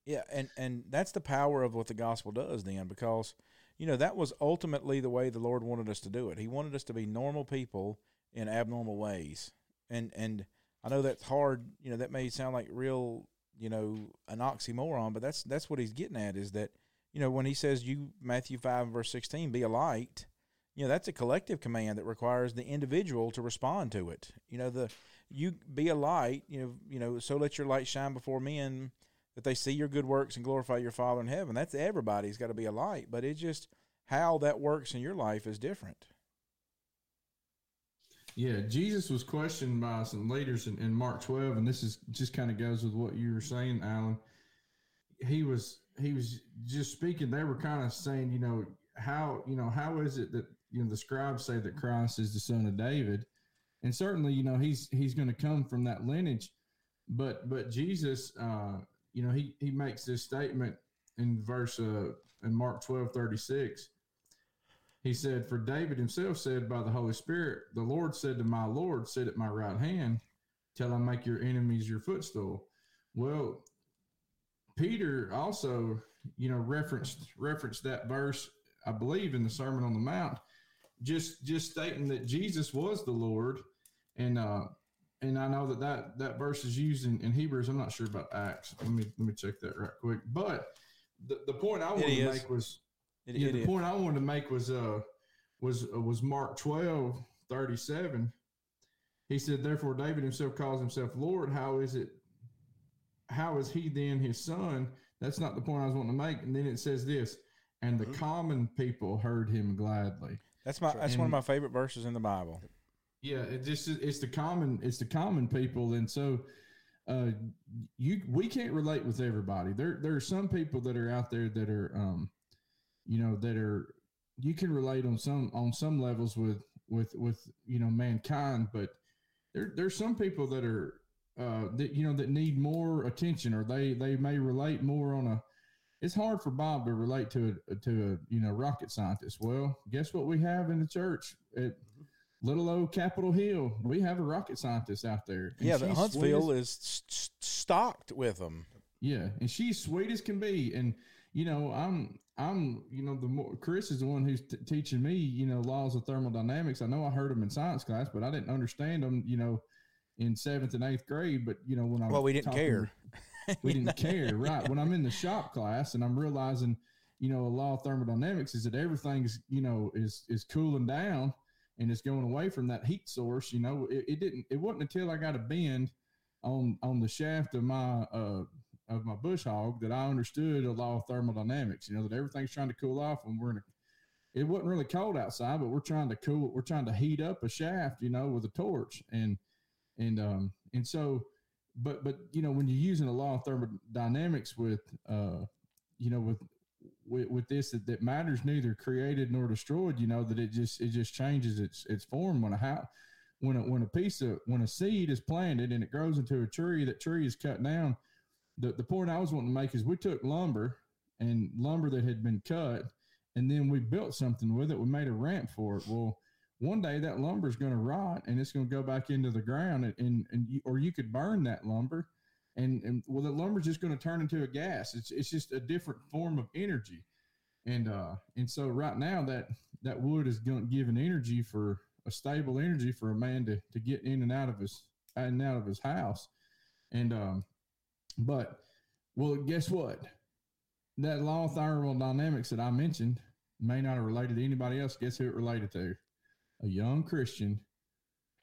Yeah, and and that's the power of what the gospel does then because you know that was ultimately the way the Lord wanted us to do it. He wanted us to be normal people in abnormal ways. And and I know that's hard, you know, that may sound like real, you know, an oxymoron, but that's that's what he's getting at is that you know, when he says you Matthew 5 verse 16 be a light, you know, that's a collective command that requires the individual to respond to it. You know, the you be a light, you know, you know, so let your light shine before men that they see your good works and glorify your Father in heaven. That's everybody's got to be a light, but it's just how that works in your life is different. Yeah, Jesus was questioned by some leaders in, in Mark 12, and this is just kind of goes with what you were saying, Alan. He was he was just speaking. They were kind of saying, you know, how you know how is it that you know the scribes say that Christ is the son of David, and certainly you know he's he's going to come from that lineage, but but Jesus, uh, you know, he he makes this statement in verse uh, in Mark 12, 36. He said, For David himself said by the Holy Spirit, The Lord said to my Lord, Sit at my right hand till I make your enemies your footstool. Well, Peter also, you know, referenced referenced that verse, I believe, in the Sermon on the Mount, just just stating that Jesus was the Lord. And uh and I know that that, that verse is used in, in Hebrews. I'm not sure about Acts. Let me let me check that right quick. But the, the point I wanted to make was It, yeah, it the is. point I wanted to make was uh was uh, was Mark 12, 37. He said, Therefore David himself calls himself Lord. How is it how is he then his son? That's not the point I was wanting to make. And then it says this, and the Mhm. common people heard him gladly. That's my that's one of my favorite verses in the Bible. Yeah, it just it's the common it's the common people, and so uh, you we can't relate with everybody. There there are some people that are out there that are um, you know that are you can relate on some on some levels with with with you know mankind, but there there's some people that are uh, that you know that need more attention, or they they may relate more on a. It's hard for Bob to relate to a to a you know rocket scientist. Well, guess what we have in the church at little old Capitol Hill? We have a rocket scientist out there. and yeah, the Huntsville is st- st- stocked with them. yeah, and she's sweet as can be. And you know, I'm I'm you know the more Chris is the one who's t- teaching me you know laws of thermodynamics. I know I heard them in science class, but I didn't understand them. You know, in seventh and eighth grade. But you know when I Well, we didn't care. we didn't care, right? When I'm in the shop class and I'm realizing, you know, a law of thermodynamics is that everything's, you know, is is cooling down and it's going away from that heat source. You know, it, it didn't. It wasn't until I got a bend on on the shaft of my uh of my bush hog that I understood a law of thermodynamics. You know, that everything's trying to cool off when we're in a it wasn't really cold outside, but we're trying to cool. We're trying to heat up a shaft, you know, with a torch, and and um and so but but you know when you're using a law of thermodynamics with uh you know with with, with this that, that matters neither created nor destroyed you know that it just it just changes its its form when a how when a when a piece of when a seed is planted and it grows into a tree that tree is cut down. The the point i was wanting to make is we took lumber and lumber that had been cut and then we built something with it. We made a ramp for it. Well one day that lumber is going to rot and it's going to go back into the ground and, and, and you, or you could burn that lumber and, and well, the lumber is just going to turn into a gas. It's, it's just a different form of energy. And, uh, and so right now that, that wood is going to give an energy for a stable energy for a man to, to get in and out of his, in and out of his house. And, um, but, well, guess what? That law of thermodynamics that I mentioned may not have related to anybody else. Guess who it related to? A young Christian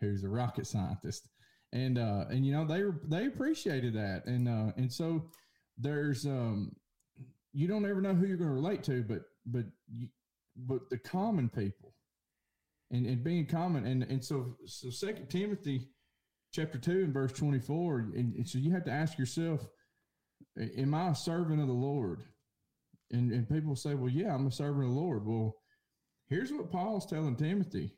who's a rocket scientist. And uh and you know they they appreciated that. And uh and so there's um you don't ever know who you're going to relate to, but but you, but the common people and, and being common and and so so second Timothy chapter 2 and verse 24 and, and, so you have to ask yourself am I a servant of the Lord? And and people say, well, yeah, I'm a servant of the Lord. Well, here's what Paul's telling Timothy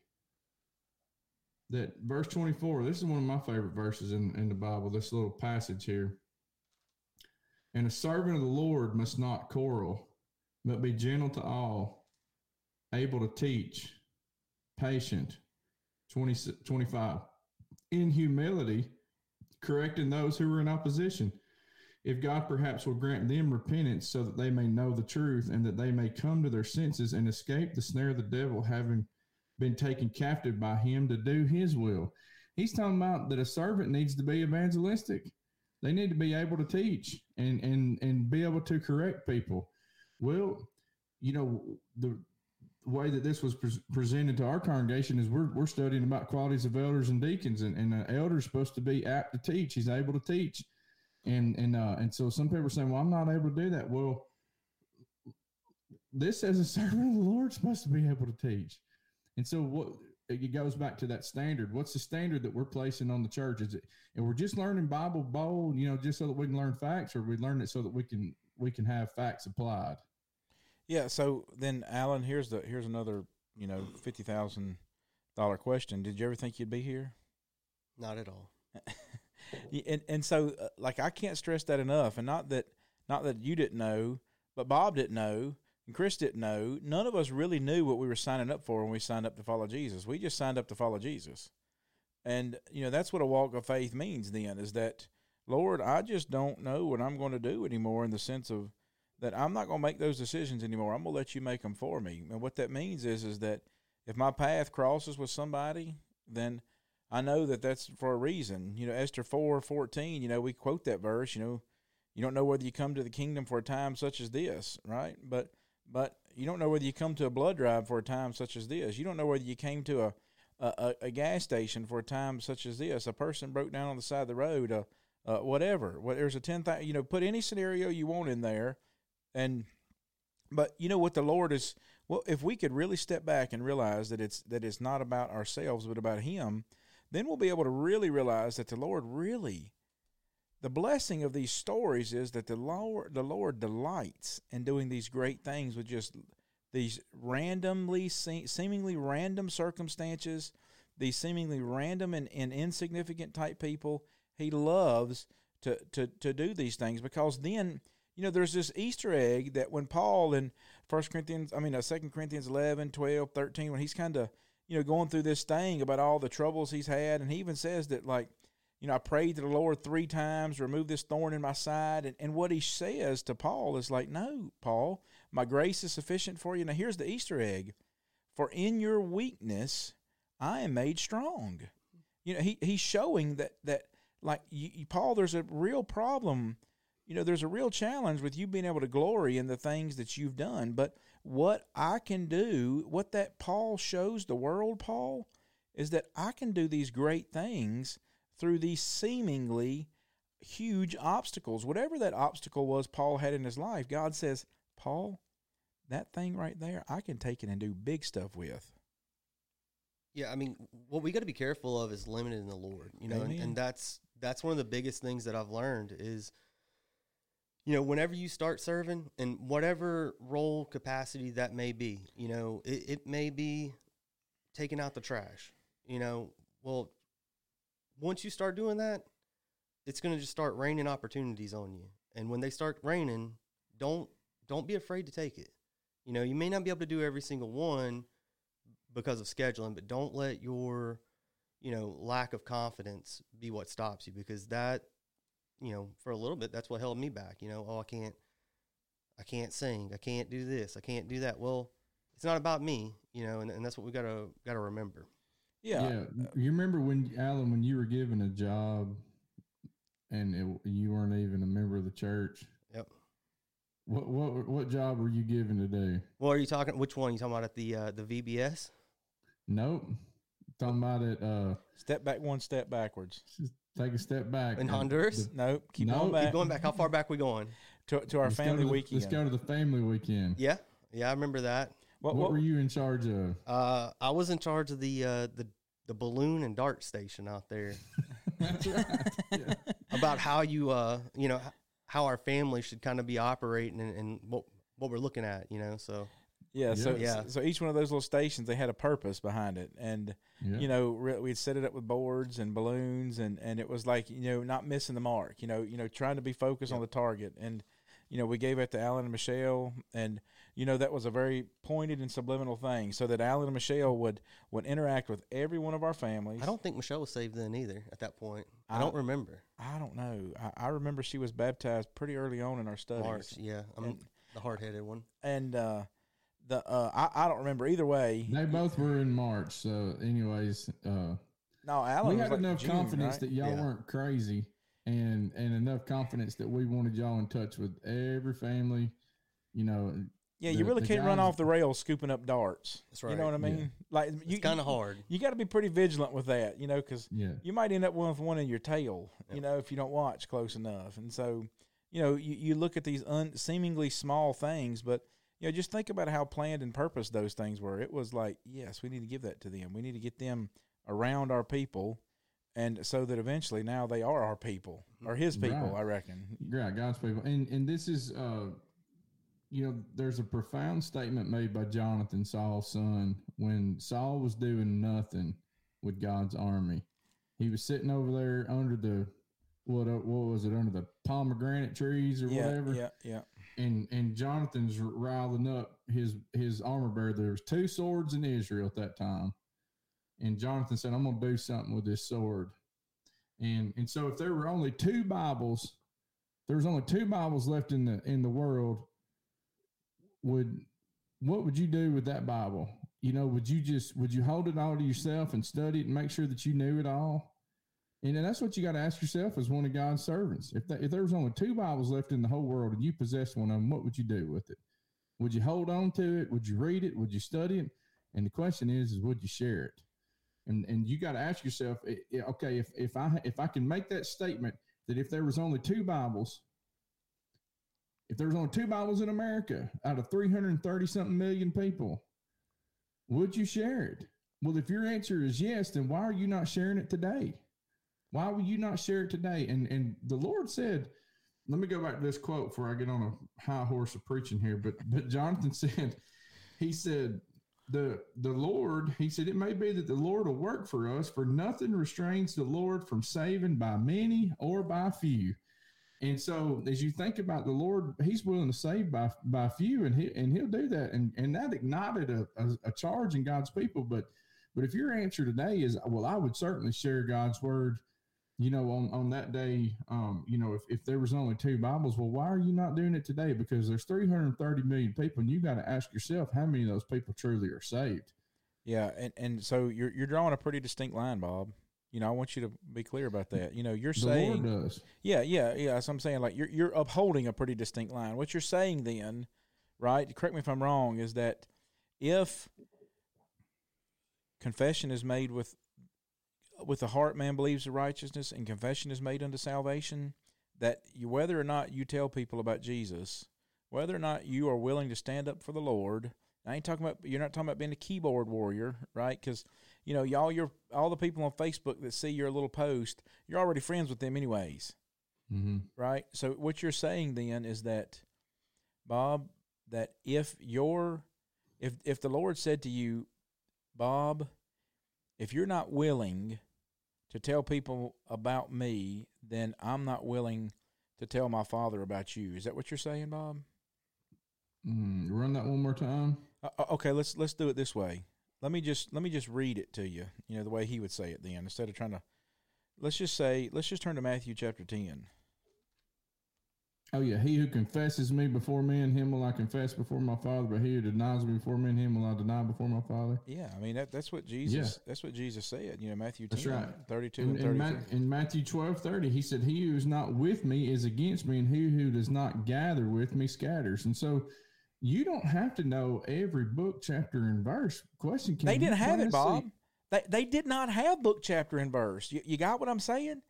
that verse 24, this is one of my favorite verses in, in the Bible, this little passage here. And a servant of the Lord must not quarrel, but be gentle to all, able to teach, patient. 20, 25. In humility, correcting those who are in opposition. If God perhaps will grant them repentance so that they may know the truth and that they may come to their senses and escape the snare of the devil, having been taken captive by him to do his will. He's talking about that a servant needs to be evangelistic. They need to be able to teach and and and be able to correct people. Well, you know the way that this was pre- presented to our congregation is we're, we're studying about qualities of elders and deacons and, and an elder is supposed to be apt to teach he's able to teach and and uh, and so some people are saying well i'm not able to do that well this as a servant of the lord supposed to be able to teach and so what it goes back to that standard. What's the standard that we're placing on the church? Is it and we're just learning Bible bowl, you know, just so that we can learn facts, or we learn it so that we can we can have facts applied? Yeah. So then, Alan, here's the here's another you know fifty thousand dollar question. Did you ever think you'd be here? Not at all. and and so uh, like I can't stress that enough. And not that not that you didn't know, but Bob didn't know and Chris didn't know, none of us really knew what we were signing up for when we signed up to follow Jesus. We just signed up to follow Jesus. And, you know, that's what a walk of faith means then is that, Lord, I just don't know what I'm going to do anymore in the sense of that I'm not going to make those decisions anymore. I'm going to let you make them for me. And what that means is, is that if my path crosses with somebody, then I know that that's for a reason. You know, Esther 4 14, you know, we quote that verse, you know, you don't know whether you come to the kingdom for a time such as this, right? But but you don't know whether you come to a blood drive for a time such as this. You don't know whether you came to a a, a gas station for a time such as this. A person broke down on the side of the road. Uh, uh, whatever. There's a ten thousand. You know, put any scenario you want in there, and but you know what the Lord is. Well, if we could really step back and realize that it's that it's not about ourselves but about Him, then we'll be able to really realize that the Lord really the blessing of these stories is that the Lord, the Lord delights in doing these great things with just these randomly, seemingly random circumstances, these seemingly random and, and insignificant type people. He loves to, to, to do these things because then, you know, there's this Easter egg that when Paul in First Corinthians, I mean, uh, Second Corinthians 11, 12, 13, when he's kind of, you know, going through this thing about all the troubles he's had, and he even says that, like, you know, I prayed to the Lord three times, remove this thorn in my side. And, and what he says to Paul is like, no, Paul, my grace is sufficient for you. Now, here's the Easter egg for in your weakness, I am made strong. You know, he, he's showing that, that like, you, Paul, there's a real problem. You know, there's a real challenge with you being able to glory in the things that you've done. But what I can do, what that Paul shows the world, Paul, is that I can do these great things through these seemingly huge obstacles. Whatever that obstacle was Paul had in his life, God says, Paul, that thing right there, I can take it and do big stuff with. Yeah, I mean, what we got to be careful of is limiting the Lord, you know, and, and, that's that's one of the biggest things that I've learned is, you know, whenever you start serving in whatever role capacity that may be, you know, it, it may be taking out the trash, you know, well, once you start doing that, it's going to just start raining opportunities on you. And when they start raining, don't don't be afraid to take it. You know, you may not be able to do every single one, because of scheduling, but don't let your, you know, lack of confidence be what stops you because that, you know, for a little bit, that's what held me back. You know, oh, I can't, I can't sing, I can't do this, I can't do that. Well, it's not about me, you know, and, and that's what we gotta gotta remember. Yeah. yeah. You remember when Alan, when you were given a job, and it, you weren't even a member of the church? Yep. What what what job were you given to do? Well, are you talking? Which one? Are You talking about at the uh, the VBS? Nope. Talking about it. Uh, Step back one step backwards. take a step back. In Honduras? the- Nope. Keep No, going back. Keep going back. How far back we going? to, to our let's family to the- weekend. Let's go to the family weekend. Yeah, yeah, I remember that. What, What, what, were you in charge of? Uh, I was in charge of the uh, the the balloon and dart station out there. That's right. Yeah. about how you uh you know how our family should kind of be operating and, and what what we're looking at you know so yeah, so Yeah. so each one of those little stations they had a purpose behind it, and Yeah. you know re- we'd set it up with boards and balloons, and and it was like you know not missing the mark, you know you know trying to be focused on the target, and you know we gave it to Alan and Michelle, and you know that was a very pointed and subliminal thing, so that Alan and Michelle would would interact with every one of our families. i don't think michelle was saved then either at that point i, I- don't remember I don't know. I, I remember she was baptized pretty early on in our studies. march yeah i mean the hard-headed one and uh, the uh, I, I don't remember either way. They both were in March. So, anyways, uh, No, Alan we was had like enough June, confidence right? that y'all Yeah. weren't crazy, and and enough confidence that we wanted y'all in touch with every family. You know, yeah, you really can't run off the rails scooping up darts. That's right. You know what I Yeah. mean? Like you, it's kind of hard You got to be pretty vigilant with that, you know, because yeah, you might end up with one in your tail, you know, if you don't watch close enough. And so, you know, you, you look at these un, seemingly small things, but you know, just think about how planned and purposed those things were. It was like, yes, we need to give that to them. We need to get them around our people, and so that eventually now they are our people or His people. Right. I reckon. yeah, God's people, and and this is, uh, you know, there's a profound statement made by Jonathan Saul's son when Saul was doing nothing with God's army. He was sitting over there under the what uh, what was it under the pomegranate trees or Yeah, whatever. yeah, yeah. and and Jonathan's riling up his his armor bearer. There was two swords in Israel at that time, and Jonathan said, "I'm going to do something with this sword." And and so if there were only two Bibles, there was only two Bibles left in the in the world. Would what would you do with that Bible? You know, would you just would you hold it all to yourself and study it and make sure that you knew it all? And that's what you got to ask yourself as one of God's servants. If, that, if there was only two Bibles left in the whole world and you possessed one of them, what would you do with it? Would you hold on to it? Would you read it? Would you study it? And the question is, is would you share it? And and you got to ask yourself, okay, if if I if I can make that statement that if there was only two Bibles, if there's only two Bibles in America out of three hundred and thirty something million people, would you share it? Well, if your answer is yes, then why are you not sharing it today? Why will you not share it today? And and the Lord said, let me go back to this quote before I get on a high horse of preaching here. But but Jonathan said, he said, the the Lord, he said, it may be that the Lord will work for us, for nothing restrains the Lord from saving by many or by few. And so as you think about the Lord, He's willing to save by by few, and he and He'll do that. And and that ignited a, a, a charge in God's people. But but if your answer today is, well, I would certainly share God's word you know, on, on that day, um, you know, if, if there was only two Bibles, well, why are you not doing it today? Because there's 330 million people, and you got to ask yourself how many of those people truly are saved. Yeah, and, and so you're you're drawing a pretty distinct line, Bob. You know, I want you to be clear about that. You know, you're The saying Lord does. Yeah, yeah, yeah. So I'm saying like you're you're upholding a pretty distinct line. What you're saying then, right? Correct me if I'm wrong. Is that if confession is made with with the heart, man believes the righteousness, and confession is made unto salvation, that you, whether or not you tell people about Jesus, whether or not you are willing to stand up for the Lord. I ain't talking about you're not talking about being a keyboard warrior, right? Because you know y'all, your all the people on Facebook that see your little post, you're already friends with them anyways Mm-hmm. right? So what you're saying then is that, Bob, that if you're, if if the Lord said to you, Bob, if you're not willing to tell people about me, then I'm not willing to tell my Father about you. Is that what you're saying, Bob? Mm, run that one more time. Uh, uh, okay, let's let's do it this way. Let me just let me just read it to you. You know the way he would say it then, instead of trying to. Let's just say, let's just turn to Matthew chapter ten. Oh yeah, he who confesses me before men, him will I confess before my Father. But he who denies me before men, him will I deny before my Father. Yeah, I mean that, that's what Jesus Yeah. that's what Jesus said. You know Matthew 10, That's right. 32 In, and in, thirty Ma- in Matthew twelve thirty, he said, "He who is not with me is against me, and he who does not gather with me scatters." And so, you don't have to know every book, chapter, and verse. Question: Can They didn't have it, Bob. seed? They they did not have book chapter and verse. You, you got what I'm saying?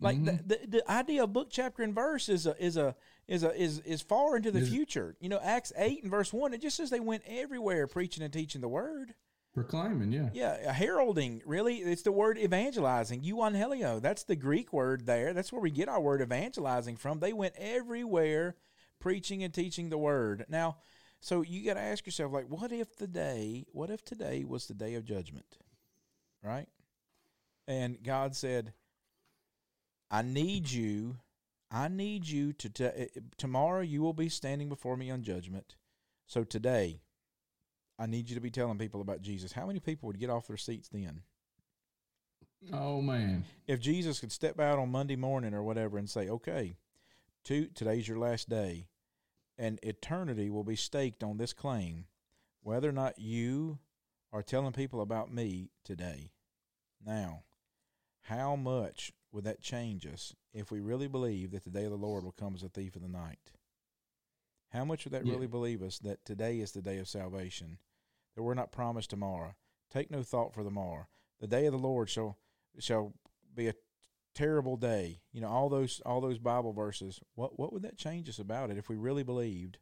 Like the, mm-hmm. the the idea of book chapter and verse is a is a is a is is far into the Is- future. You know, Acts eight and verse one. It just says they went everywhere preaching and teaching the word. Proclaiming, yeah. Yeah, uh, heralding. Really, it's the word evangelizing. Euangelio. That's the Greek word there. That's where we get our word evangelizing from. They went everywhere preaching and teaching the word. Now, so you got to ask yourself, like, what if the day? What if today was the day of judgment? Right? And God said, "I need you. I need you to. T- eh, eh, tomorrow you will be standing before me on judgment. So today." I need you to be telling people about Jesus. How many people would get off their seats then? Oh man, If Jesus could step out on Monday morning or whatever and say, "Okay, to, today's your last day, and eternity will be staked on this claim, whether or not you are telling people about me today." Now, how much would that change us if we really believe that the day of the Lord will come as a thief in the night? How much would that Yeah. really believe us that today is the day of salvation, that we're not promised tomorrow? Take no thought for the morrow. The day of the Lord shall shall be a terrible day. You know, all those all those Bible verses. What what would that change us about it if we really believed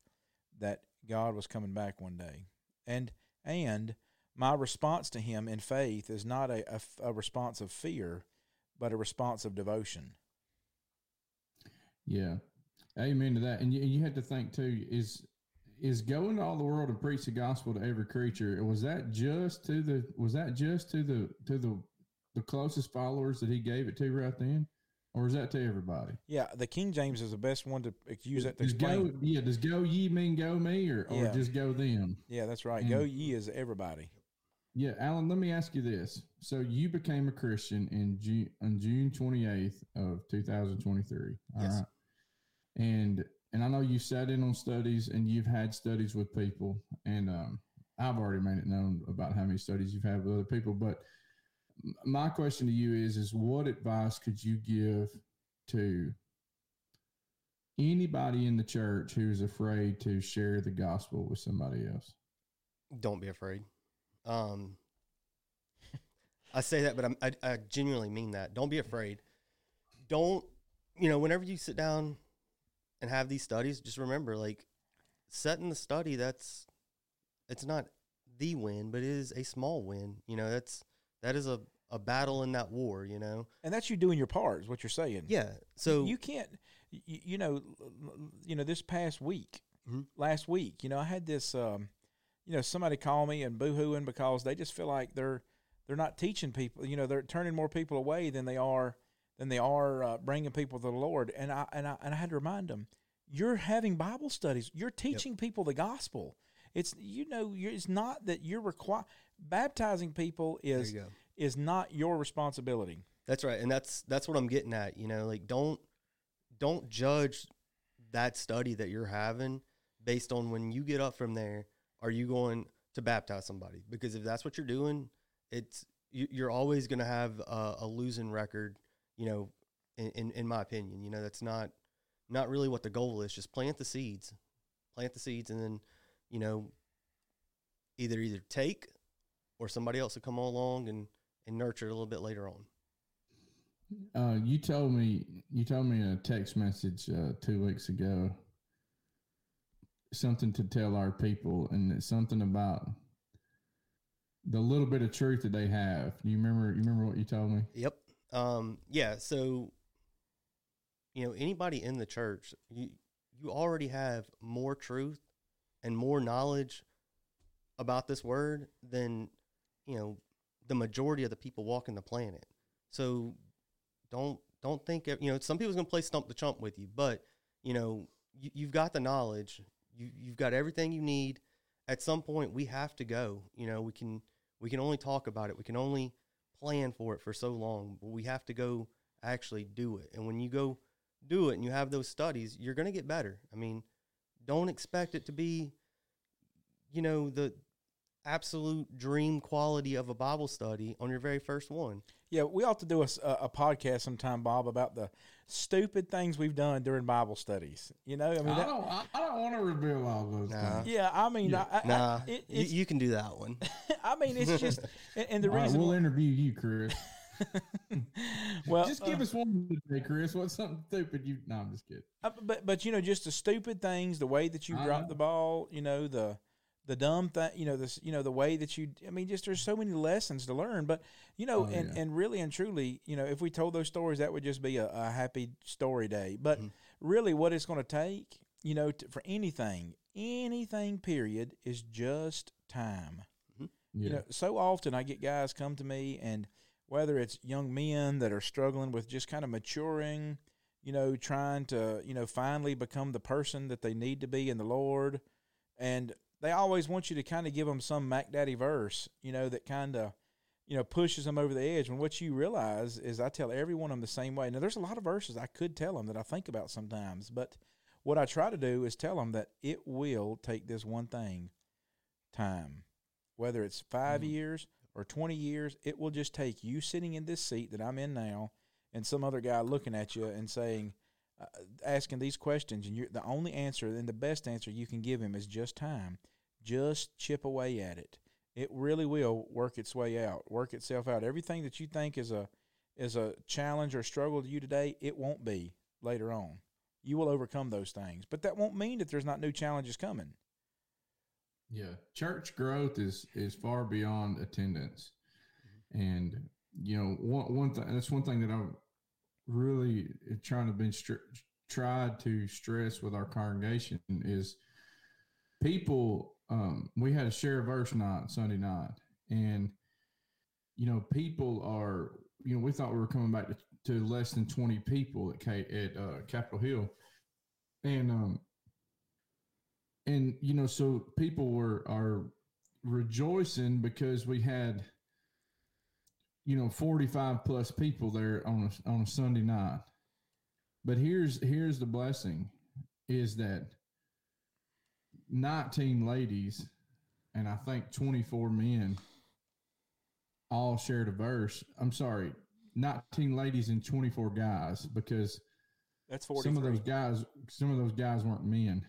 that God was coming back one day? And and my response to him in faith is not a, a, a response of fear, but a response of devotion. yeah, amen to that. And you, you had to think too is is going to all the world and preach the gospel to every creature. Was that just to the was that just to the to the the closest followers that he gave it to right then, or is that to everybody? Yeah, the King James is the best one to use that to Does explain. go yeah? Does go ye mean go me or or Yeah. just go them? Yeah, that's right. Mm. Go ye is everybody. Yeah, Alan. Let me ask you this: So you became a Christian in June on June twenty eighth of two thousand twenty three. All right, Yes. and and I know you sat in on studies and you've had studies with people, and um, I've already made it known about how many studies you've had with other people. But my question to you is: is what advice could you give to anybody in the church who's afraid to share the gospel with somebody else? Don't be afraid. Um, I say that, but I'm, I, I genuinely mean that. Don't be afraid. Don't, you know, whenever you sit down and have these studies, just remember, like, setting the study, that's, it's not the win, but it is a small win. You know, that's, that is a, a battle in that war, you know? And that's you doing your part, is what you're saying. Yeah. So, you can't you, you know you know this past week Mhm. last week you know i had this um you know somebody call me and boo-hooing because they just feel like they're they're not teaching people you know they're turning more people away than they are than they are uh, bringing people to the lord and i and i and i had to remind them you're having bible studies you're teaching people the gospel it's you know you're, it's not that you're required baptizing people is is not your responsibility That's right, and that's that's what I'm getting at. You know, like don't don't judge that study that you're having based on when you get up from there. Are you going to baptize somebody? Because if that's what you're doing, it's you, you're always going to have a, a losing record. You know, in, in in my opinion, you know that's not not really what the goal is. Just plant the seeds, plant the seeds, and then you know either either take or somebody else will come along and and nurture it a little bit later on. Uh, you told me you told me in a text message uh, two weeks ago something to tell our people, and it's something about the little bit of truth that they have. Do you remember? You remember what you told me? Yep. Um, yeah. So, you know, anybody in the church, you you already have more truth and more knowledge about this word than you know the majority of the people walking the planet. So, don't don't think you know some people's gonna play stump the chump with you, but you know you, you've got the knowledge. You you've got everything you need. At some point, we have to go. You know, we can we can only talk about it. We can only plan for it for so long, but we have to go actually do it. And when you go do it and you have those studies, you're to get better. I mean, don't expect it to be, you know, the absolute dream quality of a Bible study on your very first one. Yeah, we ought to do a podcast sometime, Bob, about the stupid things we've done during Bible studies. You know, I mean, I that, don't. I, I don't want to reveal all those Nah. things. yeah, I mean, Yeah. I, I, Nah, I, it, you, it's, you can do that one. I mean, it's just, and, and the All right, reason, we'll interview you, Chris. well, just give uh, us one today, Chris. What's something stupid you? No, I'm just kidding. Uh, but but you know just the stupid things, the way that you I drop know. the ball, you know the the dumb thing, you know this, you know the way that you. I mean, just there's so many lessons to learn. But you know, Oh, and yeah. and really and truly, you know, if we told those stories, that would just be a, a happy story day. But Mm-hmm. really, what it's going to take, you know, to, for anything, anything, period, is just time. Yeah. You know, so often I get guys come to me, and whether it's young men that are struggling with just kind of maturing, you know, trying to, you know, finally become the person that they need to be in the Lord, and they always want you to kind of give them some Mac Daddy verse, you know, that kind of, you know, pushes them over the edge. When what you realize is, I tell every one of them the same way. Now, there's a lot of verses I could tell them that I think about sometimes, but what I try to do is tell them that it will take this one thing, time whether it's 5 mm-hmm. years or 20 years, it will just take you sitting in this seat that I'm in now and some other guy looking at you and saying, uh, asking these questions. And you're, the only answer and the best answer you can give him is just time. Just chip away at it. It really will work its way out, work itself out. Everything that you think is a is a challenge or struggle to you today, it won't be later on. You will overcome those things, but that won't mean that there's not new challenges coming. Yeah, church growth is is far beyond attendance, and you know one one thing that's one thing that I'm really trying to be tried to stress with our congregation is people. Um, we had a share verse night Sunday night, and you know people are you know we thought we were coming back to, to less than twenty people at K, at uh, Capitol Hill, and um, and you know so people were are rejoicing because we had you know 45 plus people there on a, on a sunday night. But here's here's the blessing is that 19 ladies and i think 24 men all shared a verse. I'm sorry 19 ladies and 24 guys because That's 43. some of those guys some of those guys weren't men.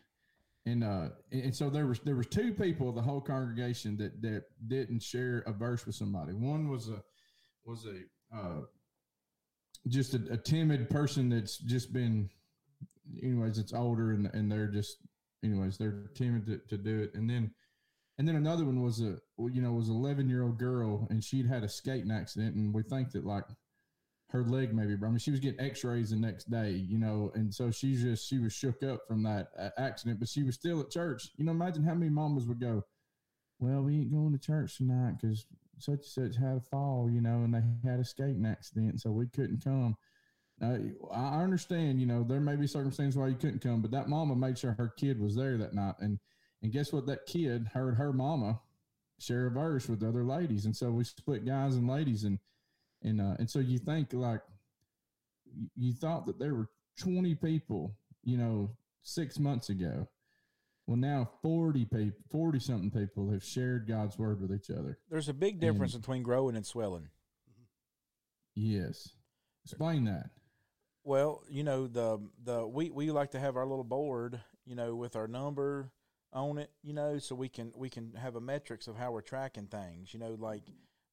And uh and so there was there was two people of the whole congregation that that didn't share a verse with somebody. One was a was a uh just a, a timid person that's just been anyways it's older and and they're just anyways they're timid to, to do it. And then and then another one was a you know was 11 year old girl and she'd had a skating accident and we think that like her leg maybe I mean she was getting x-rays the next day you know and so she just she was shook up from that uh, accident but she was still at church. You know imagine how many mamas would go well we ain't going to church tonight because such and such had a fall you know and they had a skating accident so we couldn't come now, I understand, you know, there may be circumstances why you couldn't come, but that mama made sure her kid was there that night. And and guess what? That kid heard her mama share a verse with other ladies. And so we split guys and ladies and and uh, and so you think like you- thought that there were 20 people, you know, six months ago. Well, now 40 people, 40 something people have shared God's word with each other. There's a big difference between growing and swelling. Yes. Explain that. Well, you know the the we we like to have our little board, you know, with our number on it, you know, so we can we can have a metrics of how we're tracking things. You know, like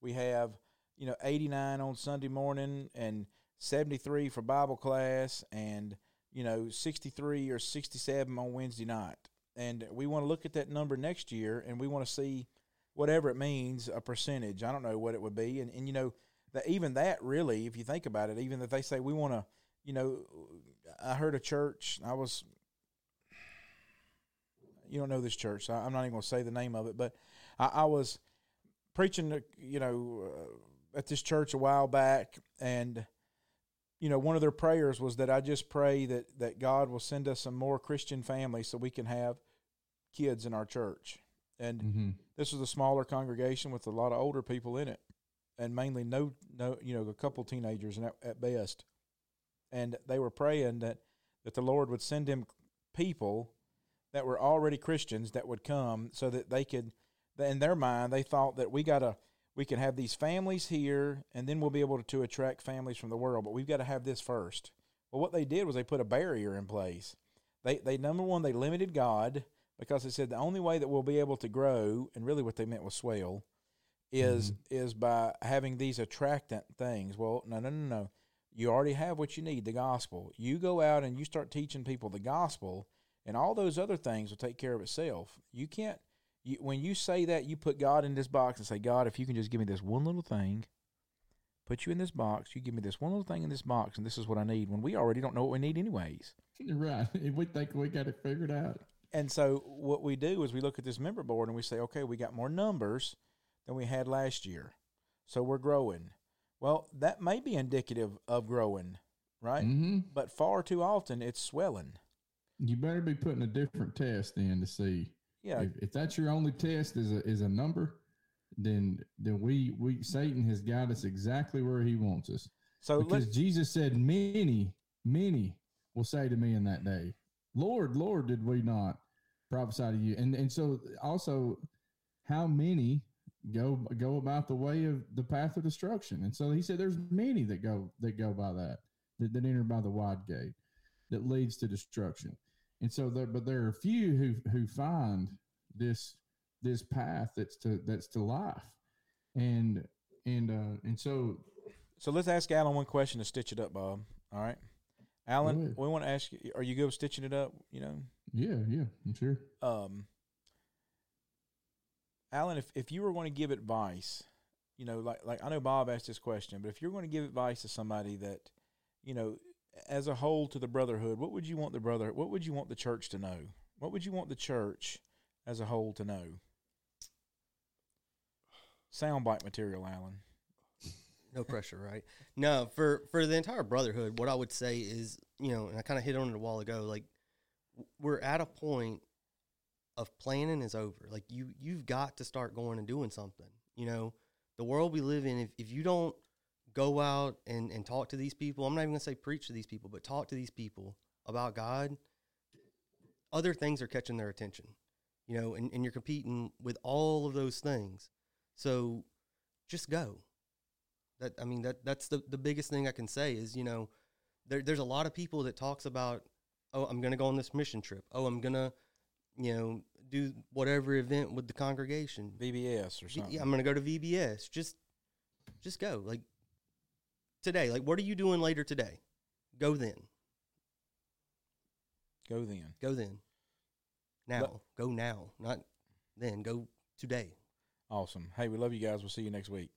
we have, you know, 89 on Sunday morning and 73 for Bible class and you know 63 or 67 on Wednesday night. And we want to look at that number next year and we want to see whatever it means a percentage. I don't know what it would be and and you know that even that really if you think about it even if they say we want to you know, I heard a church. I was, you don't know this church. So I'm not even going to say the name of it, but I, I was preaching, you know, uh, at this church a while back, and you know, one of their prayers was that I just pray that that God will send us some more Christian families so we can have kids in our church. and hmm this was a smaller congregation with a lot of older people in it, and mainly no no you know a couple teenagers at, at best, and they were praying that that the Lord would send him people that were already Christians that would come so that they could in their mind they thought that we got to we can have these families here and then we'll be able to, to attract families from the world. But we've got to have this first. Well what they did was they put a barrier in place. They they number one they limited god because they said the only way that we'll be able to grow and really what they meant was swell is mm-hmm. is by having these attractant things. Well no no no no. You already have what you need the gospel. You go out and you start teaching people the gospel and all those other things will take care of itself. You can't you, when you say that you put god in this box and say god if you can just give me this one little thing put you in this box you give me this one little thing in this box and this is what i need when we already don't know what we need anyways. Right. We think we got it figured out. And so what we do is we look at this member board and we say, okay, we got more numbers than we had last year. So we're growing. Well, that may be indicative of growing, right? hmm But far too often it's swelling. You better be putting a different test in to see Yeah. if, if that's your only test is a is a number, then then we we Satan has got us exactly where he wants us. So because Jesus said, "Many, many will say to me in that day, Lord, Lord, did we not prophesy to you?" And and so also, how many go go about the way of the path of destruction? And so he said, "There's many that go that go by that that, that enter by the wide gate that leads to destruction." And so there, but there are few who who find this this path that's to that's to life, and and uh and so so let's ask Alan one question to stitch it up, Bob. All right. Alan, we want to ask you, are you good with stitching it up? You know, yeah, yeah, I'm sure. um, Alan, if, if you were going to give advice, you know, like like I know Bob asked this question, but if you're going to give advice to somebody that, you know, as a whole to the brotherhood, what would you want the brother? What would you want the church to know? What would you want the church as a whole to know? Soundbite material, Alan. no pressure, right? No, for for the entire brotherhood, what I would say is, you know, and I kind of hit on it a while ago, like w- we're at a point of planning is over. Like you you've got to start going and doing something. You know, the world we live in, if if you don't go out and and talk to these people, I'm not even gonna say preach to these people, but talk to these people about God. Other things are catching their attention, you know, and, and you're competing with all of those things. So just go that I mean that that's the the biggest thing I can say is you know there there's a lot of people that talks about oh I'm gonna go on this mission trip. Oh I'm gonna you know do whatever event with the congregation. VBS or something. yeah I'm gonna go to VBS just just go. Like today. Like what are you doing later today? Go then. Go then. go then. Now. Go now. Not then. Go today. Awesome. Hey, we love you guys. We'll see you next week.